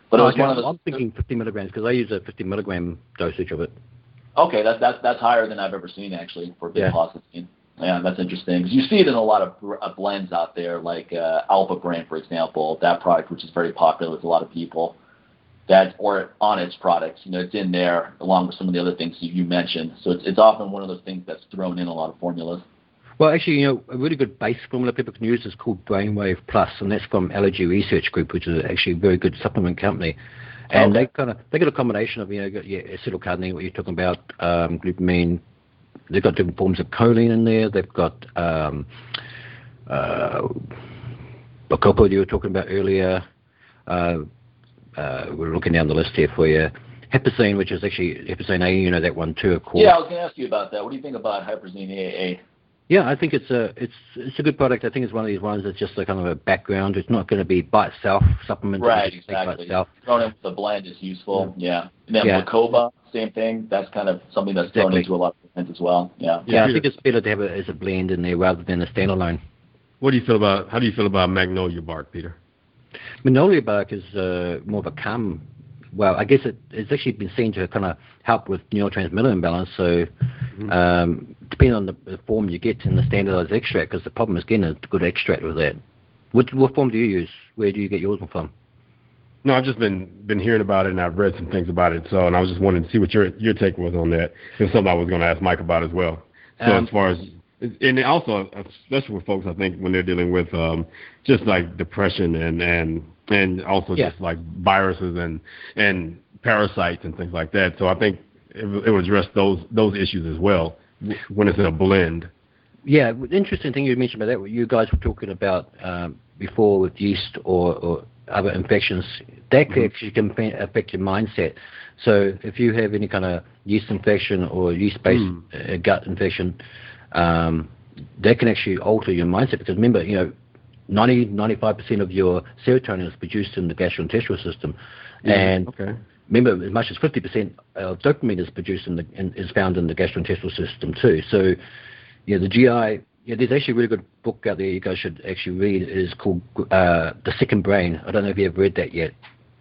Speaker 2: But it was
Speaker 3: okay,
Speaker 2: one of those.
Speaker 3: I'm thinking 50 milligrams because I use a 50 milligram dosage of it.
Speaker 2: Okay, that's that's that's higher than I've ever seen actually for
Speaker 3: Yeah.
Speaker 2: Yeah, that's interesting. 'Cause you see it in a lot of uh, blends out there, like uh, Alpha Brain, for example. That product, which is very popular with a lot of people, that or Onnit's products, you know, it's in there along with some of the other things you, you mentioned. So it's it's often one of those things that's thrown in a lot of formulas.
Speaker 3: Well, actually, you know, a really good base formula people can use is called Brainwave Plus, and that's from Allergy Research Group, which is actually a very good supplement company. And
Speaker 2: Okay.
Speaker 3: they kind of they got a combination of you know your acetylcarnitine, what you're talking about, um, glutamine. They've got different forms of choline in there. They've got um, uh, bacopa you were talking about earlier. Uh, uh, we're looking down the list here for you. Huperzine, which is actually Huperzine A, you know that one too, of course.
Speaker 2: Yeah, I was going to ask you about that. What do you think about Huperzine AA?
Speaker 3: Yeah, I think it's a it's it's a good product. I think it's one of these ones that's just a kind of a background. It's not going to be by itself supplement. you
Speaker 2: Right,
Speaker 3: just by
Speaker 2: exactly.
Speaker 3: itself.
Speaker 2: Thrown in with the blend is useful. Yeah. And then
Speaker 3: Yeah.
Speaker 2: Bacopa, same thing. That's kind of something that's thrown
Speaker 3: Exactly.
Speaker 2: into a lot of blends as well. Yeah.
Speaker 3: Yeah, I think it's better to have it as a blend in there rather than a standalone.
Speaker 1: What do you feel about? How do you feel about magnolia bark, Peter?
Speaker 3: Magnolia bark is uh, more of a calm. Well, I guess it, it's actually been seen to kind of help with neurotransmitter imbalance. So,
Speaker 1: Mm-hmm.
Speaker 3: um, depending on the, the form you get in the standardized extract, because the problem is getting a good extract with that. What, what form do you use? Where do you get yours from?
Speaker 1: No, I've just been been hearing about it and I've read some things about it. So, and I was just wanting to see what your your take was on that. It was something I was going to ask Mike about as well. So,
Speaker 3: Um,
Speaker 1: as far as and also, especially with folks, I think when they're dealing with um, just like depression and and and also
Speaker 3: Yeah.
Speaker 1: just like viruses and and parasites and things like that. So, I think it, it would address those those issues as well when it's in a blend.
Speaker 3: Yeah, interesting thing you mentioned about that, you guys were talking about um, before with yeast or, or other infections, that mm-hmm. actually can affect your mindset. So if you have any kind of yeast infection or yeast-based mm. uh, gut infection, um, that can actually alter your mindset because remember, you know, 90, 95% of your serotonin is produced in the gastrointestinal system. Yeah, and okay. remember, as much as 50% of dopamine is produced in the, in, is found in the gastrointestinal system too. So, yeah, the GI, yeah, there's actually a really good book out there you guys should actually read. It is called uh, The Second Brain. I don't know if you've read that yet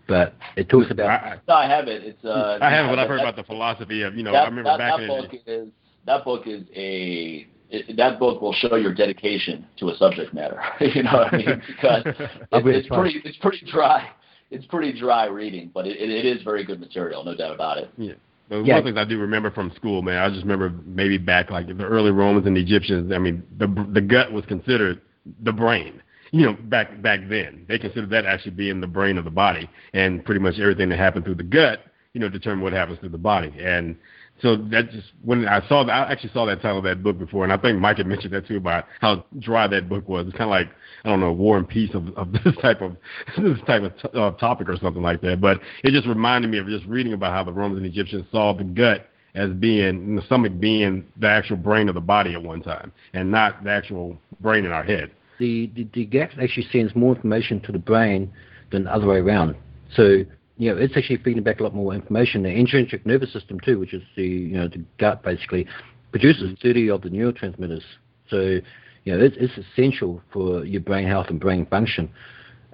Speaker 3: but it talks about.
Speaker 2: I, no, I haven't. It's. Uh,
Speaker 1: I haven't, but I've heard about the philosophy of you know. That, I remember
Speaker 2: that,
Speaker 1: back
Speaker 2: that
Speaker 1: in
Speaker 2: book is that book is a it, that book will show your dedication to a subject matter. you know what I mean? Because it, it's pretty it's pretty dry. It's pretty dry reading, but it, it is very good material, no doubt about it.
Speaker 1: Yeah. But yeah. one of the things I do remember from school, man, I just remember maybe back like the early Romans and the Egyptians. I mean, the the gut was considered the brain. You know, back back then, they considered that actually being the brain of the body, and pretty much everything that happened through the gut, you know, determined what happens through the body. And so that just when I saw that, I actually saw that title of that book before, and I think Mike had mentioned that too about how dry that book was. It's kind of like I don't know, War and Peace of, of this type of this type of t- uh, topic or something like that. But it just reminded me of just reading about how the Romans and Egyptians saw the gut as being the stomach being the actual brain of the body at one time, and not the actual brain in our head.
Speaker 3: The the, the gut actually sends more information to the brain than the other way around. So you know, it's actually feeding back a lot more information. The enteric nervous system too, which is the you know the gut basically, produces 30 of the neurotransmitters. So you know, it's, it's essential for your brain health and brain function,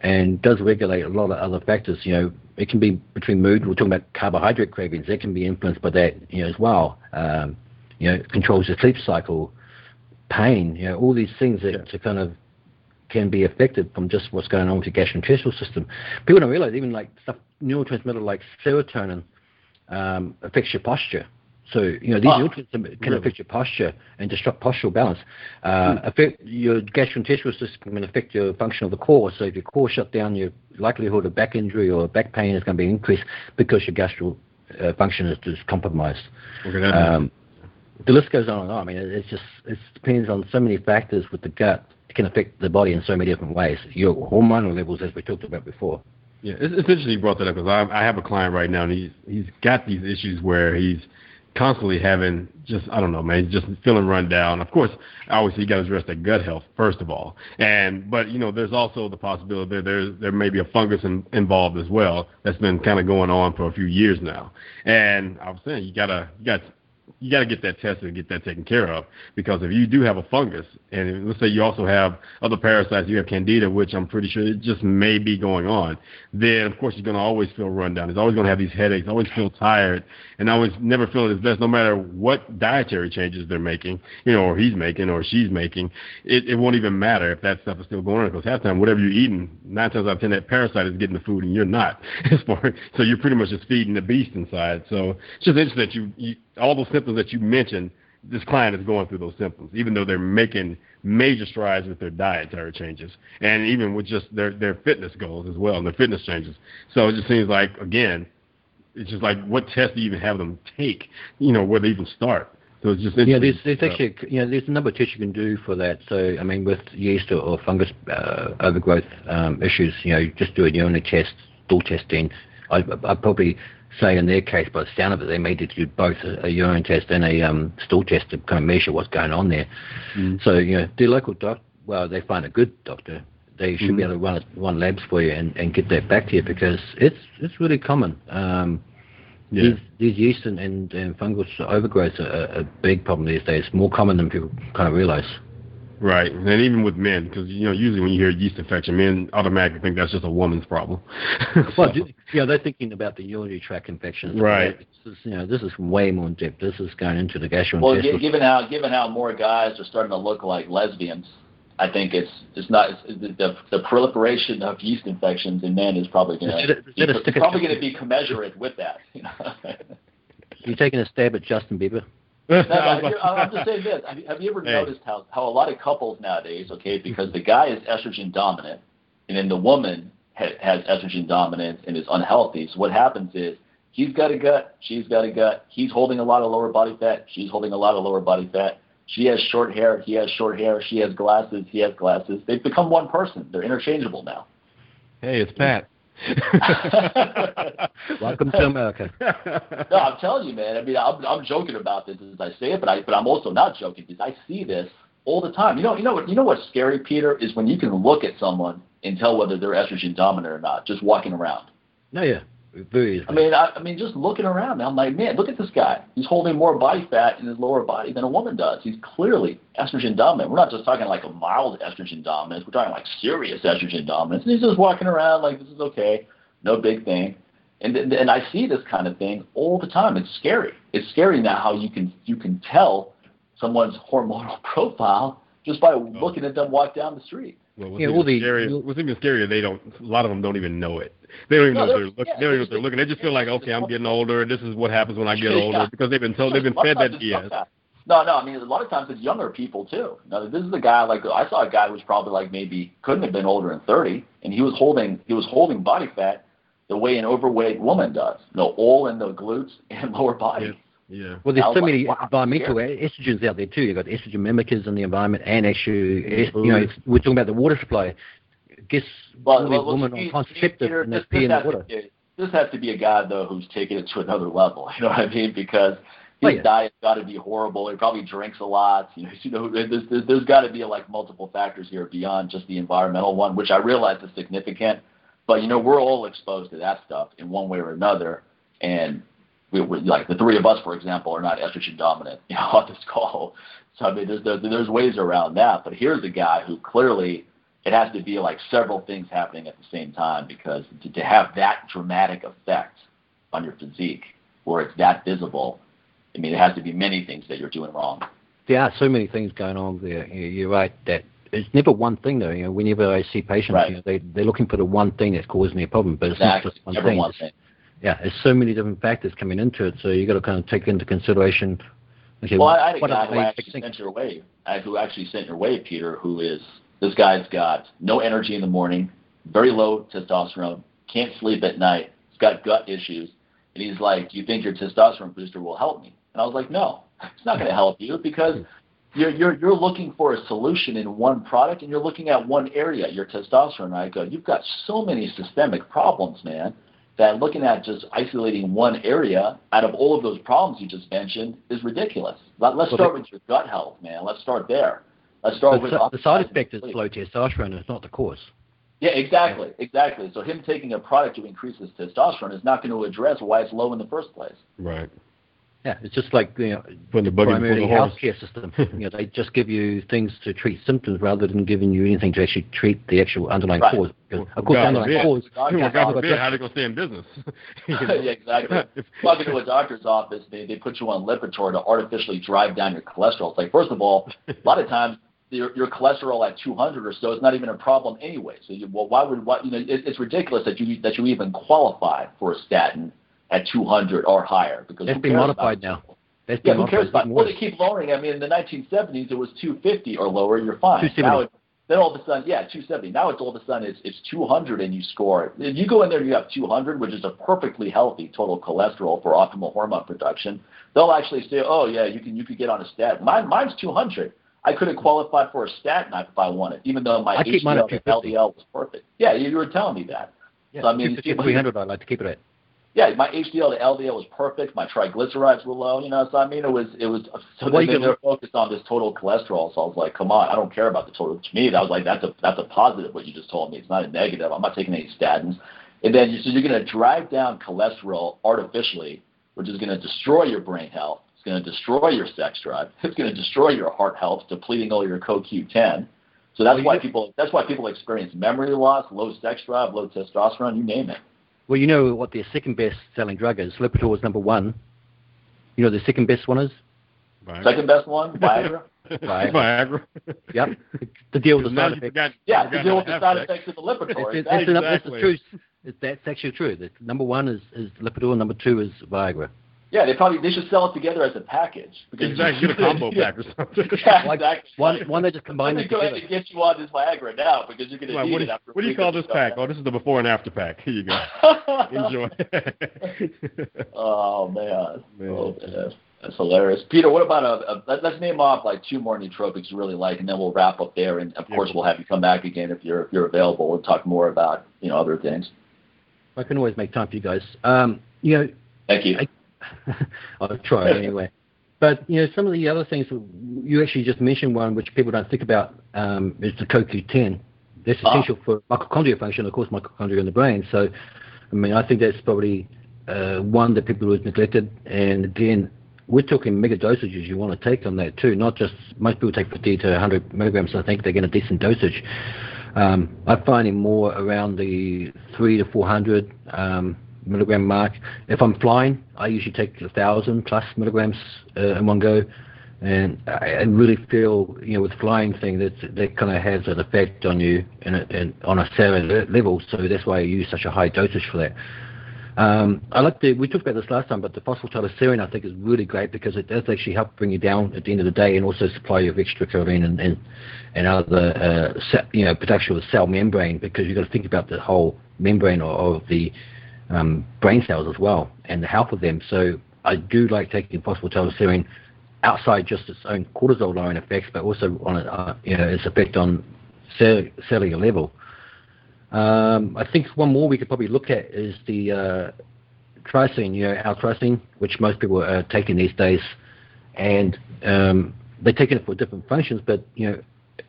Speaker 3: and does regulate a lot of other factors. You know, it can be between mood. We're talking about carbohydrate cravings. That can be influenced by that. You know, as well. Um, you know, it controls your sleep cycle, pain. You know, all these things that yeah. to kind of can be affected from just what's going on with your gastrointestinal system. People don't realize even like stuff neurotransmitter like serotonin um, affects your posture. So you know these oh, neurotransmitters can really? affect your posture and disrupt postural balance. Uh, hmm. Affect your gastrointestinal system can affect your function of the core. So if your core shut down, your likelihood of back injury or back pain is going to be increased because your gastro uh, function is, is compromised. Um, the list goes on and on. I mean, it, just it depends on so many factors with the gut. It can affect the body in so many different ways. Your hormonal levels, as we talked about before.
Speaker 1: Yeah, it's, it's interesting you brought that up because I, I have a client right now, and he's he's got these issues where he's constantly having just I don't know, man, he's just feeling run down. Of course, obviously you got to address that gut health first of all, and but you know there's also the possibility there there's there may be a fungus in, involved as well that's been kind of going on for a few years now. And I was saying you gotta you got you got to get that tested and get that taken care of because if you do have a fungus and let's say you also have other parasites you have candida which i'm pretty sure it just may be going on then of course you're going to always feel run down. It's always going to have these headaches always feel tired and always never feeling his best no matter what dietary changes they're making you know or he's making or she's making it, it won't even matter if that stuff is still going on because half time whatever you're eating nine times out of ten that parasite is getting the food and you're not As far so you're pretty much just feeding the beast inside so it's just interesting that you, you all those symptoms that you mentioned, this client is going through those symptoms, even though they're making major strides with their dietary changes and even with just their their fitness goals as well and their fitness changes. So it just seems like again, it's just like what test do you even have them take? You know, where they even start. So it's just
Speaker 3: yeah. There's, there's actually you know there's a number of tests you can do for that. So I mean, with yeast or, or fungus uh, overgrowth um, issues, you know, you just do a urinary test, stool testing. I, I probably say in their case, by the sound of it, they may need to do both a, a urine test and a um, stool test to kind of measure what's going on there. Mm. So, you know, the local doctor, well, they find a good doctor, they should mm. be able to run run labs for you and, and get that back to you because it's it's really common. Um, yeah. These, these yeast and, and, and fungal overgrowths are a big problem these days, more common than people kind of realize.
Speaker 1: Right, and even with men, because you know usually when you hear yeast infection, men automatically think that's just a woman's problem.
Speaker 3: so. Well, yeah, they're thinking about the urinary tract infections.
Speaker 1: Right.
Speaker 3: This is, you know, this is way more in depth. This is going into the gastrointestinal.
Speaker 2: Well, given how given how more guys are starting to look like lesbians, I think it's it's not it's, the the proliferation of yeast infections in men is probably going to it's probably going to be commensurate with that. You know.
Speaker 3: you taking a stab at Justin Bieber?
Speaker 2: no, no, I'm just saying this. Have you, have you ever hey. noticed how, how a lot of couples nowadays, okay, because the guy is estrogen dominant, and then the woman ha- has estrogen dominance and is unhealthy. So what happens is he's got a gut, she's got a gut. He's holding a lot of lower body fat, she's holding a lot of lower body fat. She has short hair, he has short hair. She has glasses, he has glasses. They've become one person. They're interchangeable now.
Speaker 1: Hey, it's Pat.
Speaker 3: Welcome to America.
Speaker 2: no, I'm telling you, man. I mean, I'm, I'm joking about this as I say it, but I but I'm also not joking because I see this all the time. You know, you know what you know what's scary, Peter, is when you can look at someone and tell whether they're estrogen dominant or not, just walking around.
Speaker 3: No, yeah. Very easily.
Speaker 2: I mean, I, I mean, just looking around, I'm like, man, look at this guy. He's holding more body fat in his lower body than a woman does. He's clearly estrogen dominant. We're not just talking like a mild estrogen dominance. We're talking like serious estrogen dominance. And he's just walking around like this is okay, no big thing. And and I see this kind of thing all the time. It's scary. It's scary now how you can you can tell someone's hormonal profile just by oh. looking at them walk down the street.
Speaker 1: Well, what's, yeah, even, well, the, scarier, what's even scarier, they don't. A lot of them don't even know it. They don't even no, know they're, they're yeah, they don't even know they're looking. They just feel like, okay, I'm getting older, and this is what happens when I get older because they've been told, they've been fed that BS.
Speaker 2: No, no. I mean, a lot of times it's younger people too. Now, this is a guy like I saw a guy who was probably like maybe couldn't have been older than 30, and he was holding he was holding body fat the way an overweight woman does. You know, all in the glutes and lower body.
Speaker 1: Yeah. Yeah.
Speaker 3: Well, there's so like, many wow, environmental estrogens out there too. You've got estrogen mimickers in the environment, and actually, mm-hmm. you know, we're talking about the water supply. Guess well, well, women on contraceptive and
Speaker 2: this, this, has water. Be, this has to be a guy though who's taking it to another level. You know what I mean? Because oh, his oh, yeah. diet's got to be horrible. He probably drinks a lot. You know, you know there's, there's, there's got to be like multiple factors here beyond just the environmental one, which I realize is significant. But you know, we're all exposed to that stuff in one way or another, and we, we like the three of us, for example, are not estrogen dominant. You know, on this call. So I mean, there's there's, there's ways around that. But here's a guy who clearly it has to be like several things happening at the same time because to, to have that dramatic effect on your physique, where it's that visible, I mean, it has to be many things that you're doing wrong.
Speaker 3: There are so many things going on there. You're right that it's never one thing though. You know, whenever I see patients, right. you know, they they're looking for the one thing that's causing their problem, but it's
Speaker 2: exactly.
Speaker 3: not just one thing.
Speaker 2: One thing.
Speaker 3: Yeah, there's so many different factors coming into it, so you got to kind of take into consideration.
Speaker 2: Okay, well, I had a guy who actually sent your way, uh, who actually sent your way, Peter, who is this guy's got no energy in the morning, very low testosterone, can't sleep at night, he's got gut issues, and he's like, "Do you think your testosterone booster will help me?" And I was like, "No, it's not going to help you because you're, you're, you're looking for a solution in one product and you're looking at one area, your testosterone. I go, you've got so many systemic problems, man, that looking at just isolating one area out of all of those problems you just mentioned is ridiculous. Let, us start with your gut health, man. Let's start there. Let's start with
Speaker 3: the side effect is low testosterone. It's not the cause.
Speaker 2: Yeah, exactly, exactly. So him taking a product to increase his testosterone is not going to address why it's low in the first place.
Speaker 1: Right.
Speaker 3: Yeah, it's just like you know,
Speaker 1: when the
Speaker 3: primary
Speaker 1: healthcare
Speaker 3: system. you know, they just give you things to treat symptoms rather than giving you anything to actually treat the actual underlying
Speaker 2: right.
Speaker 3: cause. Because of course,
Speaker 1: God
Speaker 3: the underlying
Speaker 1: cause. God, God, God forbid, how they gonna stay in business?
Speaker 2: yeah, exactly. Walk into a doctor's office, they they put you on Lipitor to artificially drive down your cholesterol. It's like, first of all, a lot of times your, your cholesterol at 200 or so is not even a problem anyway. So, you, well, why would what you know? It, it's ridiculous that you that you even qualify for a statin at 200 or higher because
Speaker 3: it's been modified now.
Speaker 2: That's yeah, who cares about? Well, they keep lowering. I mean, in the 1970s, it was 250 or lower. You're fine.
Speaker 3: 270.
Speaker 2: Now it, then all of a sudden, yeah, 270. Now it's all of a sudden it's, it's 200 and you score. If you go in there and you have 200, which is a perfectly healthy total cholesterol for optimal hormone production, they'll actually say, oh yeah, you can you could get on a statin. Mine mine's 200. I could have qualified for a statin if I wanted, even though my HDL and LDL was perfect. Yeah, you, you were telling me that.
Speaker 3: Yeah, so, I mean, 300, I'd like to keep it at
Speaker 2: yeah, my HDL to LDL was perfect. My triglycerides were low. You know, so I mean, it was it was so well, they, were focused on this total cholesterol. So I was like, come on, I don't care about the total. To me, that was like that's a that's a positive. What you just told me, it's not a negative. I'm not taking any statins. And then you, so you're going to drive down cholesterol artificially, which is going to destroy your brain health. It's going to destroy your sex drive. It's going to destroy your heart health, depleting all your CoQ10. So that's why people that's why people experience memory loss, low sex drive, low testosterone, you name it.
Speaker 3: Well, you know what their second best selling drug is. Lipitor is number one. You know the second best one is?
Speaker 2: Viagra. Second best one, Viagra.
Speaker 3: Viagra.
Speaker 1: Viagra.
Speaker 3: yep. To deal with the side effects.
Speaker 2: yeah, to deal with the side effects of the Lipitor.
Speaker 3: It's, it's, exactly. That's true. That's actually true. The number one is, is Lipitor, number two is Viagra.
Speaker 2: Yeah, they probably they should sell it together as a package.
Speaker 1: Because exactly, get a combo pack or something.
Speaker 2: yeah, exactly.
Speaker 3: One one they just combine
Speaker 2: them
Speaker 3: together.
Speaker 2: go ahead and get you on this Viagra now because you're going to
Speaker 1: need
Speaker 2: what
Speaker 1: it
Speaker 2: after.
Speaker 1: What do you call this pack? Oh, this is the before and after pack. Here you go. Enjoy.
Speaker 2: oh man, man. Oh, man. That's hilarious, Peter. What about a, a, let's name off like two more nootropics you really like, and then we'll wrap up there. And of yeah. course, we'll have you come back again if you're if you're available and talk more about you know other things.
Speaker 3: I can always make time for you guys. Um, you know,
Speaker 2: thank you.
Speaker 3: I, I'll try anyway. But you know, some of the other things you actually just mentioned one which people don't think about um, is the CoQ10. That's ah. essential for mitochondrial function, of course, mitochondria in the brain. So, I mean, I think that's probably uh, one that people have neglected. And again, we're talking mega dosages you want to take on that too, not just most people take 50 to 100 milligrams. I think they get a decent dosage. Um, I'm finding more around the three to 400 um, milligram mark. If I'm flying, I usually take a thousand plus milligrams uh, in one go. And I, I really feel, you know, with flying thing that that kind of has an effect on you and, on a cellular level. So that's why I use such a high dosage for that. Um, I like the, we talked about this last time, but the phosphatidylserine I think is really great because it does actually help bring you down at the end of the day and also supply you with extra choline and, and, and other, uh, you know, protection of the cell membrane because you've got to think about the whole membrane of, of the um, brain cells as well and the health of them. So I do like taking phosphatidylserine outside just its own cortisol lowering effects, but also on uh, you know, its effect on cell, cellular level. Um, I think one more we could probably look at is the uh, trypsin, you know, L-tyrosine, which most people are taking these days, and um, they're taking it for different functions. But you know,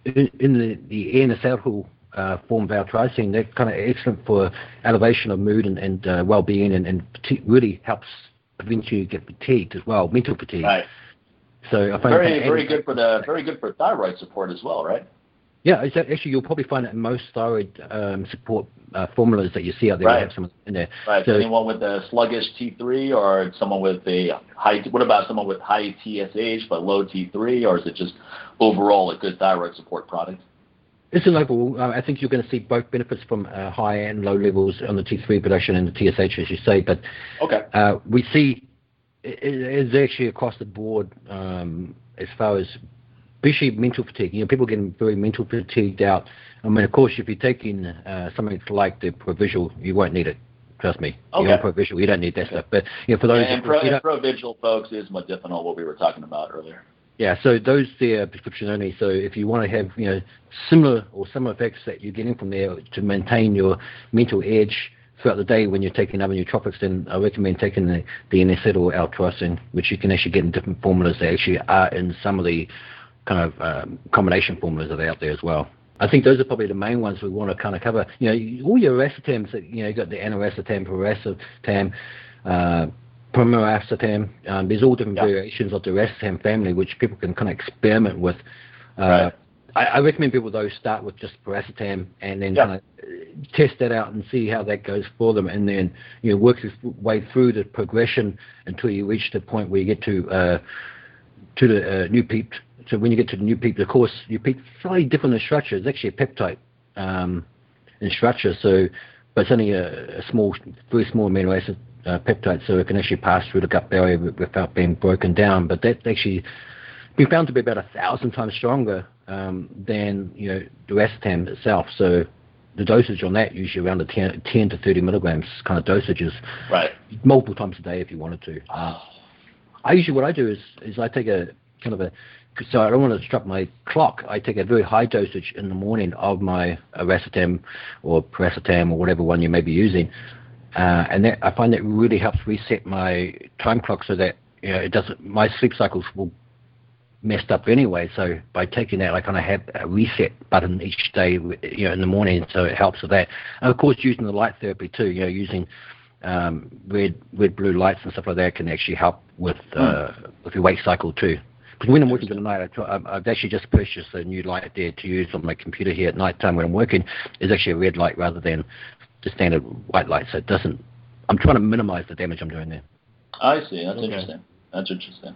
Speaker 3: in, in the the N-acetyl uh, form of L-tyrosine, they're kind of excellent for elevation of mood and, and uh, well-being, and, and really helps prevent you get fatigued as well, mental fatigue.
Speaker 2: Right.
Speaker 3: So I
Speaker 2: find very very good for the very good for thyroid support as well, right?
Speaker 3: Yeah, actually, you'll probably find in most thyroid um, support uh, formulas that you see out there.
Speaker 2: Right.
Speaker 3: Have some in there.
Speaker 2: Right. So, anyone with a sluggish T3, or someone with a high. What about someone with high TSH but low T3, or is it just overall a good thyroid support product?
Speaker 3: It's an overall. Uh, I think you're going to see both benefits from uh, high and low levels on the T3 production and the TSH, as you say. But
Speaker 2: okay,
Speaker 3: uh, we see it's actually across the board um, as far as especially mental fatigue. You know, people getting very mental fatigued out. I mean, of course, if you're taking uh, something like the Provigil, you won't need it. Trust me.
Speaker 2: Okay.
Speaker 3: You're Provigil, you don't need that okay. stuff. But you know, for those
Speaker 2: and, and, Pro, and Provigil, folks, is modafinil, what we were talking about earlier.
Speaker 3: Yeah, so those there are prescription only. So if you want to have you know similar or similar effects that you're getting from there to maintain your mental edge throughout the day when you're taking other nootropics, then I recommend taking the, the N-acetyl or L-tyrosine, which you can actually get in different formulas that actually are in some of the kind of um, combination formulas that are out there as well. I think those are probably the main ones we want to kind of cover. You know, all your racetams, you know, you've got the aniracetam, piracetam, uh, pramiracetam. Um, there's all different variations of the racetam family, which people can kind of experiment with. Uh, right. I, I, recommend people though start with just piracetam and then kind of uh, test that out and see how that goes for them, and then you know work your way through the progression until you reach the point where you get to uh, to the uh, Noopept so when you get to the Noopept, of course, Noopept slightly different in structure. It's actually a peptide um, in structure, so but it's only a, a small, very small amino acid uh, peptide, so it can actually pass through the gut barrier without being broken down. But that actually been found to be about a thousand times stronger um, than you know the racetam itself. So the dosage on that usually around the 10, 10, to 30 milligrams kind of dosages.
Speaker 2: Right.
Speaker 3: Multiple times a day if you wanted to. Uh, I usually what I do is is I take a kind of a so I don't want to disrupt my clock. I take a very high dosage in the morning of my racetam or piracetam or whatever one you may be using, uh, and that, I find that really helps reset my time clock so that you know, it doesn't. My sleep cycles will messed up anyway. So by taking that, I kind of have a reset button each day, you know, in the morning, so it helps with that. And of course, using the light therapy too. You know, using um, red, red, blue lights and stuff like that can actually help with uh, mm. with your wake cycle too. Because when I'm working tonight, I've actually just purchased a new light there to use on my computer here at night time when I'm working. It's actually a red light rather than the standard white light, so it doesn't. I'm trying to minimize the damage I'm doing there.
Speaker 2: I see. That's okay. interesting. That's interesting.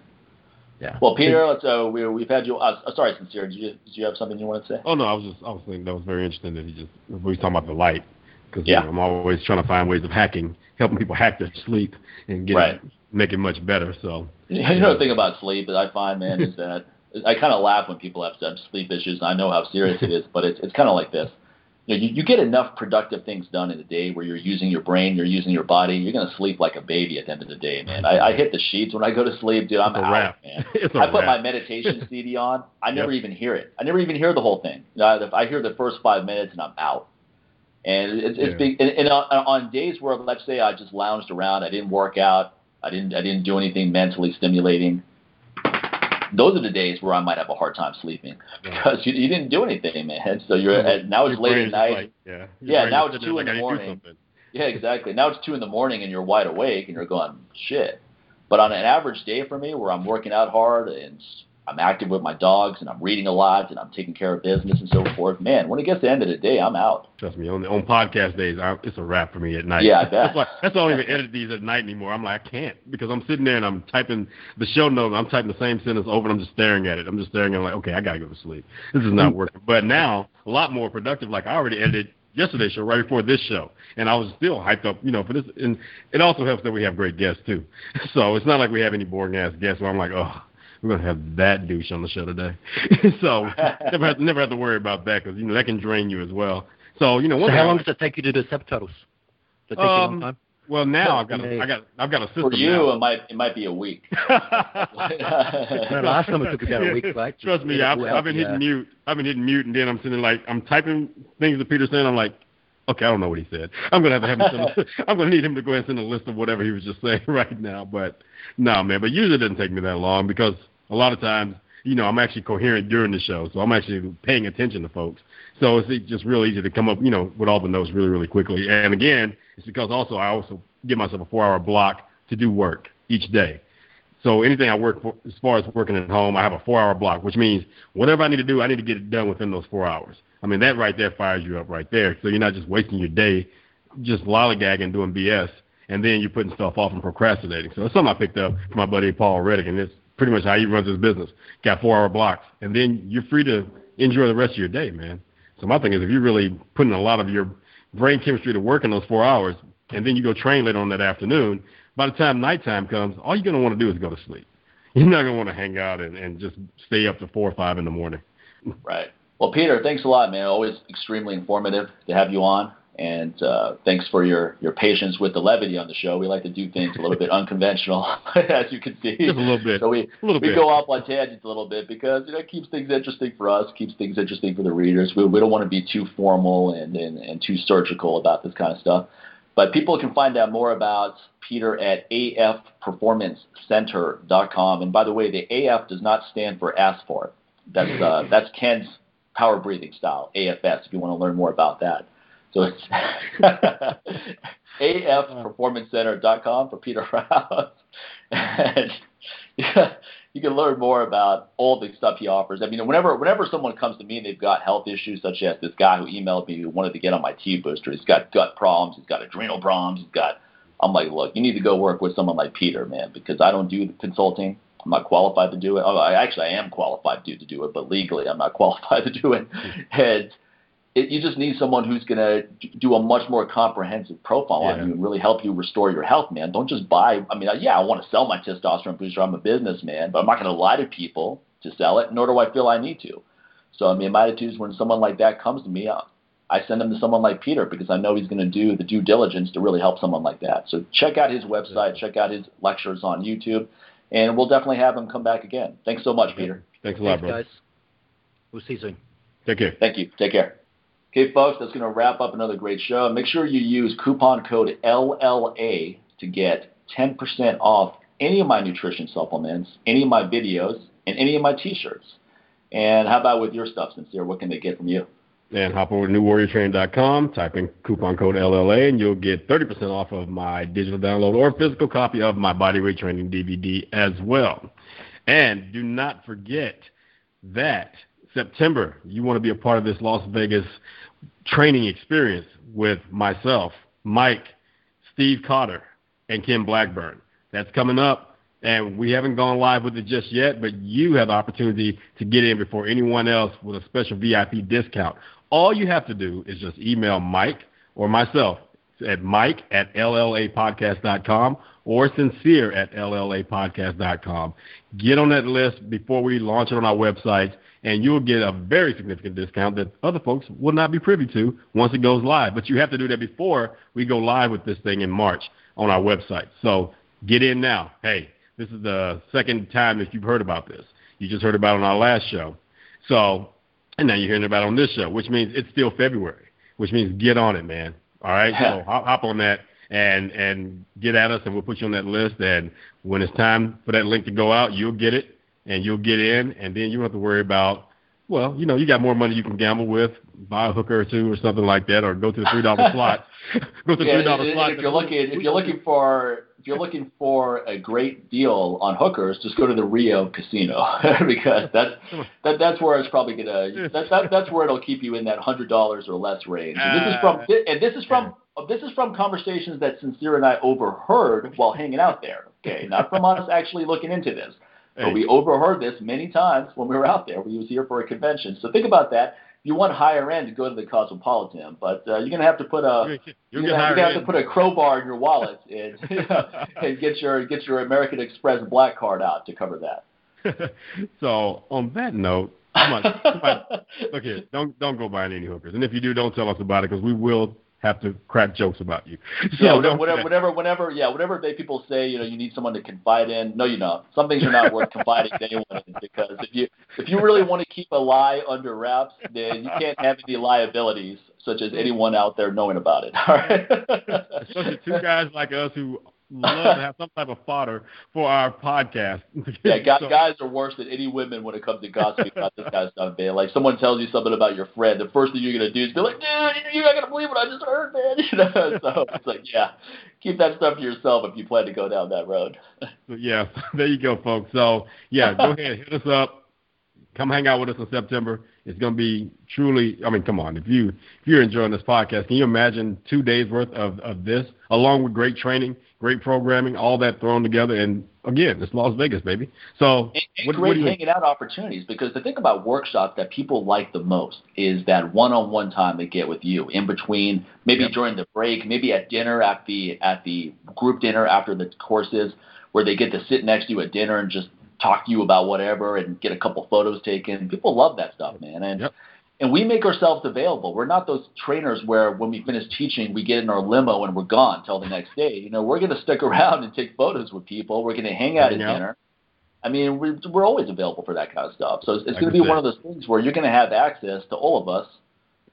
Speaker 3: Yeah.
Speaker 2: Well, Peter, let's, uh, we, we've had you. Uh, sorry, sincere. Did you, did you have something you want to say?
Speaker 1: Oh no, I was just I was thinking that was very interesting that he just we were talking about the light because
Speaker 2: yeah.
Speaker 1: You know, I'm always trying to find ways of hacking, helping people hack their sleep and get
Speaker 2: right.
Speaker 1: make it much better. So
Speaker 2: you know the thing about sleep that I find, man, is that I kind of laugh when people have sleep issues. And I know how serious it is, but it's it's kind of like this. You, know, you, you get enough productive things done in a day where you're using your brain, you're using your body, you're gonna sleep like a baby at the end of the day, man. I, I hit the sheets when I go to sleep, dude. I'm out, man. I put my meditation CD on. I never yep. even hear it. I never even hear the whole thing. Uh, I hear the first five minutes and I'm out. And it's, it's yeah. big. And, and on, on days where, let's say, I just lounged around, I didn't work out, I didn't, I didn't do anything mentally stimulating. Those are the days where I might have a hard time sleeping because you, you didn't do anything, man. So you're yeah. now it's late at night. Like, yeah, yeah. Now it's two in the morning. Yeah, exactly. Now it's two in the morning and you're wide awake and you're going shit. But on an average day for me, where I'm working out hard and I'm active with my dogs and I'm reading a lot and I'm taking care of business and so forth. Man, when it gets to the end of the day, I'm out.
Speaker 1: Trust me, on on podcast days, I, it's a wrap for me at night.
Speaker 2: Yeah, I bet.
Speaker 1: That's why, that's why I don't even edit these at night anymore. I'm like, I can't because I'm sitting there and I'm typing the show notes. I'm typing the same sentence over and I'm just staring at it. I'm just staring. I'm like, okay, I gotta go to sleep. This is not mm. working. But now, a lot more productive. Like I already edited yesterday's show right before this show, and I was still hyped up, you know, for this. And it also helps that we have great guests too. So it's not like we have any boring ass guests where I'm like, oh we're gonna have that douche on the show today. so never have, never have to worry about that because you know that can drain you as well. So you know,
Speaker 3: so how long does it take you to do subtitles? Does it take um, you a long time?
Speaker 1: Well, now I've got a, I got I've got a system.
Speaker 2: For you,
Speaker 1: now.
Speaker 2: it might it might be a week.
Speaker 3: last time it took about a week, right?
Speaker 1: Trust me, I've, I've been hitting mute. I've been hitting mute, and then I'm sitting like I'm typing things that Peter's saying. I'm like, okay, I don't know what he said. I'm gonna have to have him. Send a, I'm gonna need him to go ahead and send a list of whatever he was just saying right now. But no, man. But usually it doesn't take me that long because a lot of times, you know, I'm actually coherent during the show, so I'm actually paying attention to folks. So it's just real easy to come up, you know, with all the notes really, really quickly. And again, it's because also I also give myself a four-hour block to do work each day. So anything I work for, as far as working at home, I have a four-hour block, which means whatever I need to do, I need to get it done within those four hours. I mean, that right there fires you up right there. So you're not just wasting your day just lollygagging doing BS, and then you're putting stuff off and procrastinating. So it's something I picked up from my buddy Paul Reddick, and it's pretty much how he runs his business. Got four hour blocks, and then you're free to enjoy the rest of your day, man. So my thing is, if you're really putting a lot of your brain chemistry to work in those four hours, and then you go train later on that afternoon, by the time nighttime comes, all you're gonna want to do is go to sleep. You're not gonna want to hang out and, and just stay up to four or five in the morning.
Speaker 2: Right. Well, Peter, thanks a lot, man. Always extremely informative to have you on. And uh, thanks for your, your patience with the levity on the show. We like to do things a little bit unconventional, as you can see.
Speaker 1: Just a little bit.
Speaker 2: So we,
Speaker 1: we
Speaker 2: bit. go off on tangents a little bit because you know, it keeps things interesting for us, keeps things interesting for the readers. We, we don't want to be too formal and, and, and too surgical about this kind of stuff. But people can find out more about Peter at afperformancecenter.com. And by the way, the AF does not stand for asphalt. That's, uh, that's Ken's power breathing style, AFS, if you want to learn more about that. So it's afperformancecenter.com for Peter Rouse. and you can learn more about all the stuff he offers. I mean, whenever whenever someone comes to me and they've got health issues, such as this guy who emailed me who wanted to get on my T booster, he's got gut problems, he's got adrenal problems, he's got. I'm like, look, you need to go work with someone like Peter, man, because I don't do the consulting. I'm not qualified to do it. Oh, I actually I am qualified to, to do it, but legally I'm not qualified to do it. and it, you just need someone who's going to do a much more comprehensive profile yeah. on you and really help you restore your health, man. Don't just buy. I mean, yeah, I want to sell my testosterone booster. I'm a businessman, but I'm not going to lie to people to sell it, nor do I feel I need to. So, I mean, my attitude is when someone like that comes to me, I, I send them to someone like Peter because I know he's going to do the due diligence to really help someone like that. So, check out his website, check out his lectures on YouTube, and we'll definitely have him come back again. Thanks so much, Peter.
Speaker 1: Thanks a lot,
Speaker 3: Thanks,
Speaker 1: bro.
Speaker 3: guys. We'll see you soon.
Speaker 1: Take care.
Speaker 2: Thank you. Take care. Okay, folks, that's going to wrap up another great show. Make sure you use coupon code LLA to get 10% off any of my nutrition supplements, any of my videos, and any of my t-shirts. And how about with your stuff, Sincere? What can they get from you?
Speaker 1: And hop over to newwarriortraining.com, type in coupon code LLA, and you'll get 30% off of my digital download or physical copy of my bodyweight training DVD as well. And do not forget that September, you want to be a part of this Las Vegas training experience with myself, Mike, Steve Cotter, and Kim Blackburn. That's coming up, and we haven't gone live with it just yet, but you have the opportunity to get in before anyone else with a special VIP discount. All you have to do is just email Mike or myself at mike at llapodcast.com or sincere at llapodcast.com. Get on that list before we launch it on our website and you'll get a very significant discount that other folks will not be privy to once it goes live. But you have to do that before we go live with this thing in March on our website. So get in now. Hey, this is the second time that you've heard about this. You just heard about it on our last show. So, and now you're hearing about it on this show, which means it's still February. which means get on it, man. All right, so hop, hop on that and and get at us, and we'll put you on that list. And when it's time for that link to go out, you'll get it, and you'll get in, and then you don't have to worry about. Well, you know, you got more money you can gamble with, buy a hooker or two or something like that, or go to the three dollar slot. go to
Speaker 2: Yeah,
Speaker 1: three dollar slot.
Speaker 2: If you're looking, if you're looking for, if you're looking for a great deal on hookers, just go to the Rio Casino because that's that, that's where it's probably gonna. That, that, that's where it'll keep you in that hundred dollars or less range. And this is from, uh, and this is from, this is from conversations that Sincere and I overheard while hanging out there. Okay, not from us actually looking into this. But we overheard this many times when we were out there. We was here for a convention. So think about that. You want higher end to go to the Cosmopolitan, but uh, you're gonna have to put a
Speaker 1: You'll
Speaker 2: you're gonna,
Speaker 1: hired
Speaker 2: you're gonna have to put a crowbar in your wallet and, and get your get your American Express black card out to cover that.
Speaker 1: so on that note, come on, come on, look here, don't don't go buying any hookers, and if you do, don't tell us about it because we will have to crack jokes about you. So
Speaker 2: yeah, whatever, whatever, whenever, yeah, whatever they people say, you know, you need someone to confide in. No, you don't. Some things are not worth confiding to anyone in because if you if you really want to keep a lie under wraps, then you can't have any liabilities such as anyone out there knowing about it. All right.
Speaker 1: Especially two guys like us who love to have some type of fodder for our podcast.
Speaker 2: Yeah, guys,
Speaker 1: So-
Speaker 2: guys are worse than any women when it comes to gossiping about this of stuff, man. Like someone tells you something about your friend, the first thing you're gonna do is be like, dude, you're not gonna believe what I just heard, man. You know, so it's like, yeah, keep that stuff to yourself if you plan to go down that road.
Speaker 1: So, yeah, there you go, folks. So yeah, go ahead, hit us up. Come hang out with us in September. It's going to be truly. I mean, come on. If you if you're enjoying this podcast, can you imagine two days worth of of this, along with great training, great programming, all that thrown together? And again, it's Las Vegas, baby. So
Speaker 2: And, and
Speaker 1: what, what
Speaker 2: great
Speaker 1: do you?
Speaker 2: hanging out opportunities because the thing about workshops that people like the most is that one-on-one time they get with you in between, maybe
Speaker 1: Yep.
Speaker 2: during the break, maybe at dinner at the at the group dinner after the courses, where they get to sit next to you at dinner and just talk to you about whatever and get a couple photos taken. People love that stuff, man. And
Speaker 1: Yep.
Speaker 2: And we make ourselves available. We're not those trainers where when we finish teaching, we get in our limo and we're gone till the next day. You know, we're going to stick around and take photos with people. We're going to hang out at dinner. I mean, we're, we're always available for that kind of stuff. So it's, it's going to be one of those things where you're going to have access to all of us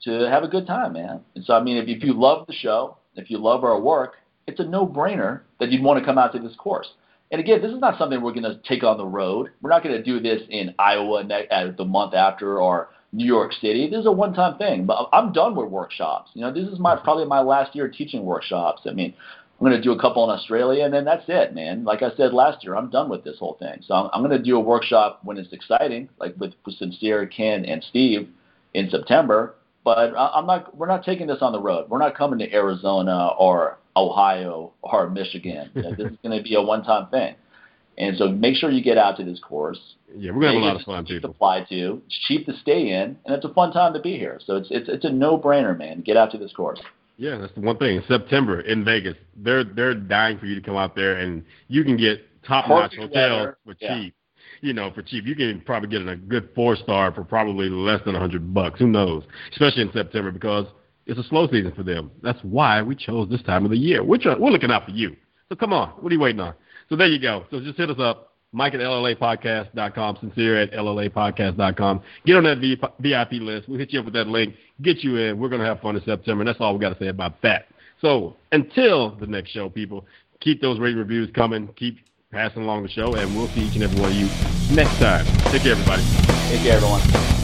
Speaker 2: to have a good time, man. And so, I mean, if, if you love the show, if you love our work, it's a no-brainer that you'd want to come out to this course. And again, this is not something we're going to take on the road. We're not going to do this in Iowa uh, the month after or New York City. This is a one-time thing. But I'm done with workshops. You know, this is my mm-hmm. probably my last year teaching workshops. I mean, I'm going to do a couple in Australia, and then that's it, man. Like I said last year, I'm done with this whole thing. So I'm, I'm going to do a workshop when it's exciting, like with, with Sincere, Ken, and Steve in September. But I- I'm not. We're not taking this on the road. We're not coming to Arizona or Ohio or Michigan. You know, this is going to be a one-time thing. And so make sure you get out to this course.
Speaker 1: Yeah, we're gonna have a lot of fun,
Speaker 2: cheap
Speaker 1: people.
Speaker 2: To apply to, it's cheap to stay in, and it's a fun time to be here. So it's it's it's a no-brainer, man. Get out to this course.
Speaker 1: Yeah, that's the one thing. September in Vegas, they're they're dying for you to come out there, and you can get top notch hotels for
Speaker 2: Yeah.
Speaker 1: cheap. You know, for cheap, you can probably get in a good four star for probably less than a hundred bucks. Who knows? Especially in September because it's a slow season for them. That's why we chose this time of the year. We're try- we're looking out for you. So come on, what are you waiting on? So there you go. So just hit us up, Mike at LLApodcast.com, sincere at LLApodcast.com. Get on that VIP list. We'll hit you up with that link, get you in. We're going to have fun in September, and that's all we got to say about that. So until the next show, people, keep those rate reviews coming. Keep passing along the show, and we'll see each and every one of you next time. Take care, everybody.
Speaker 2: Take care, everyone.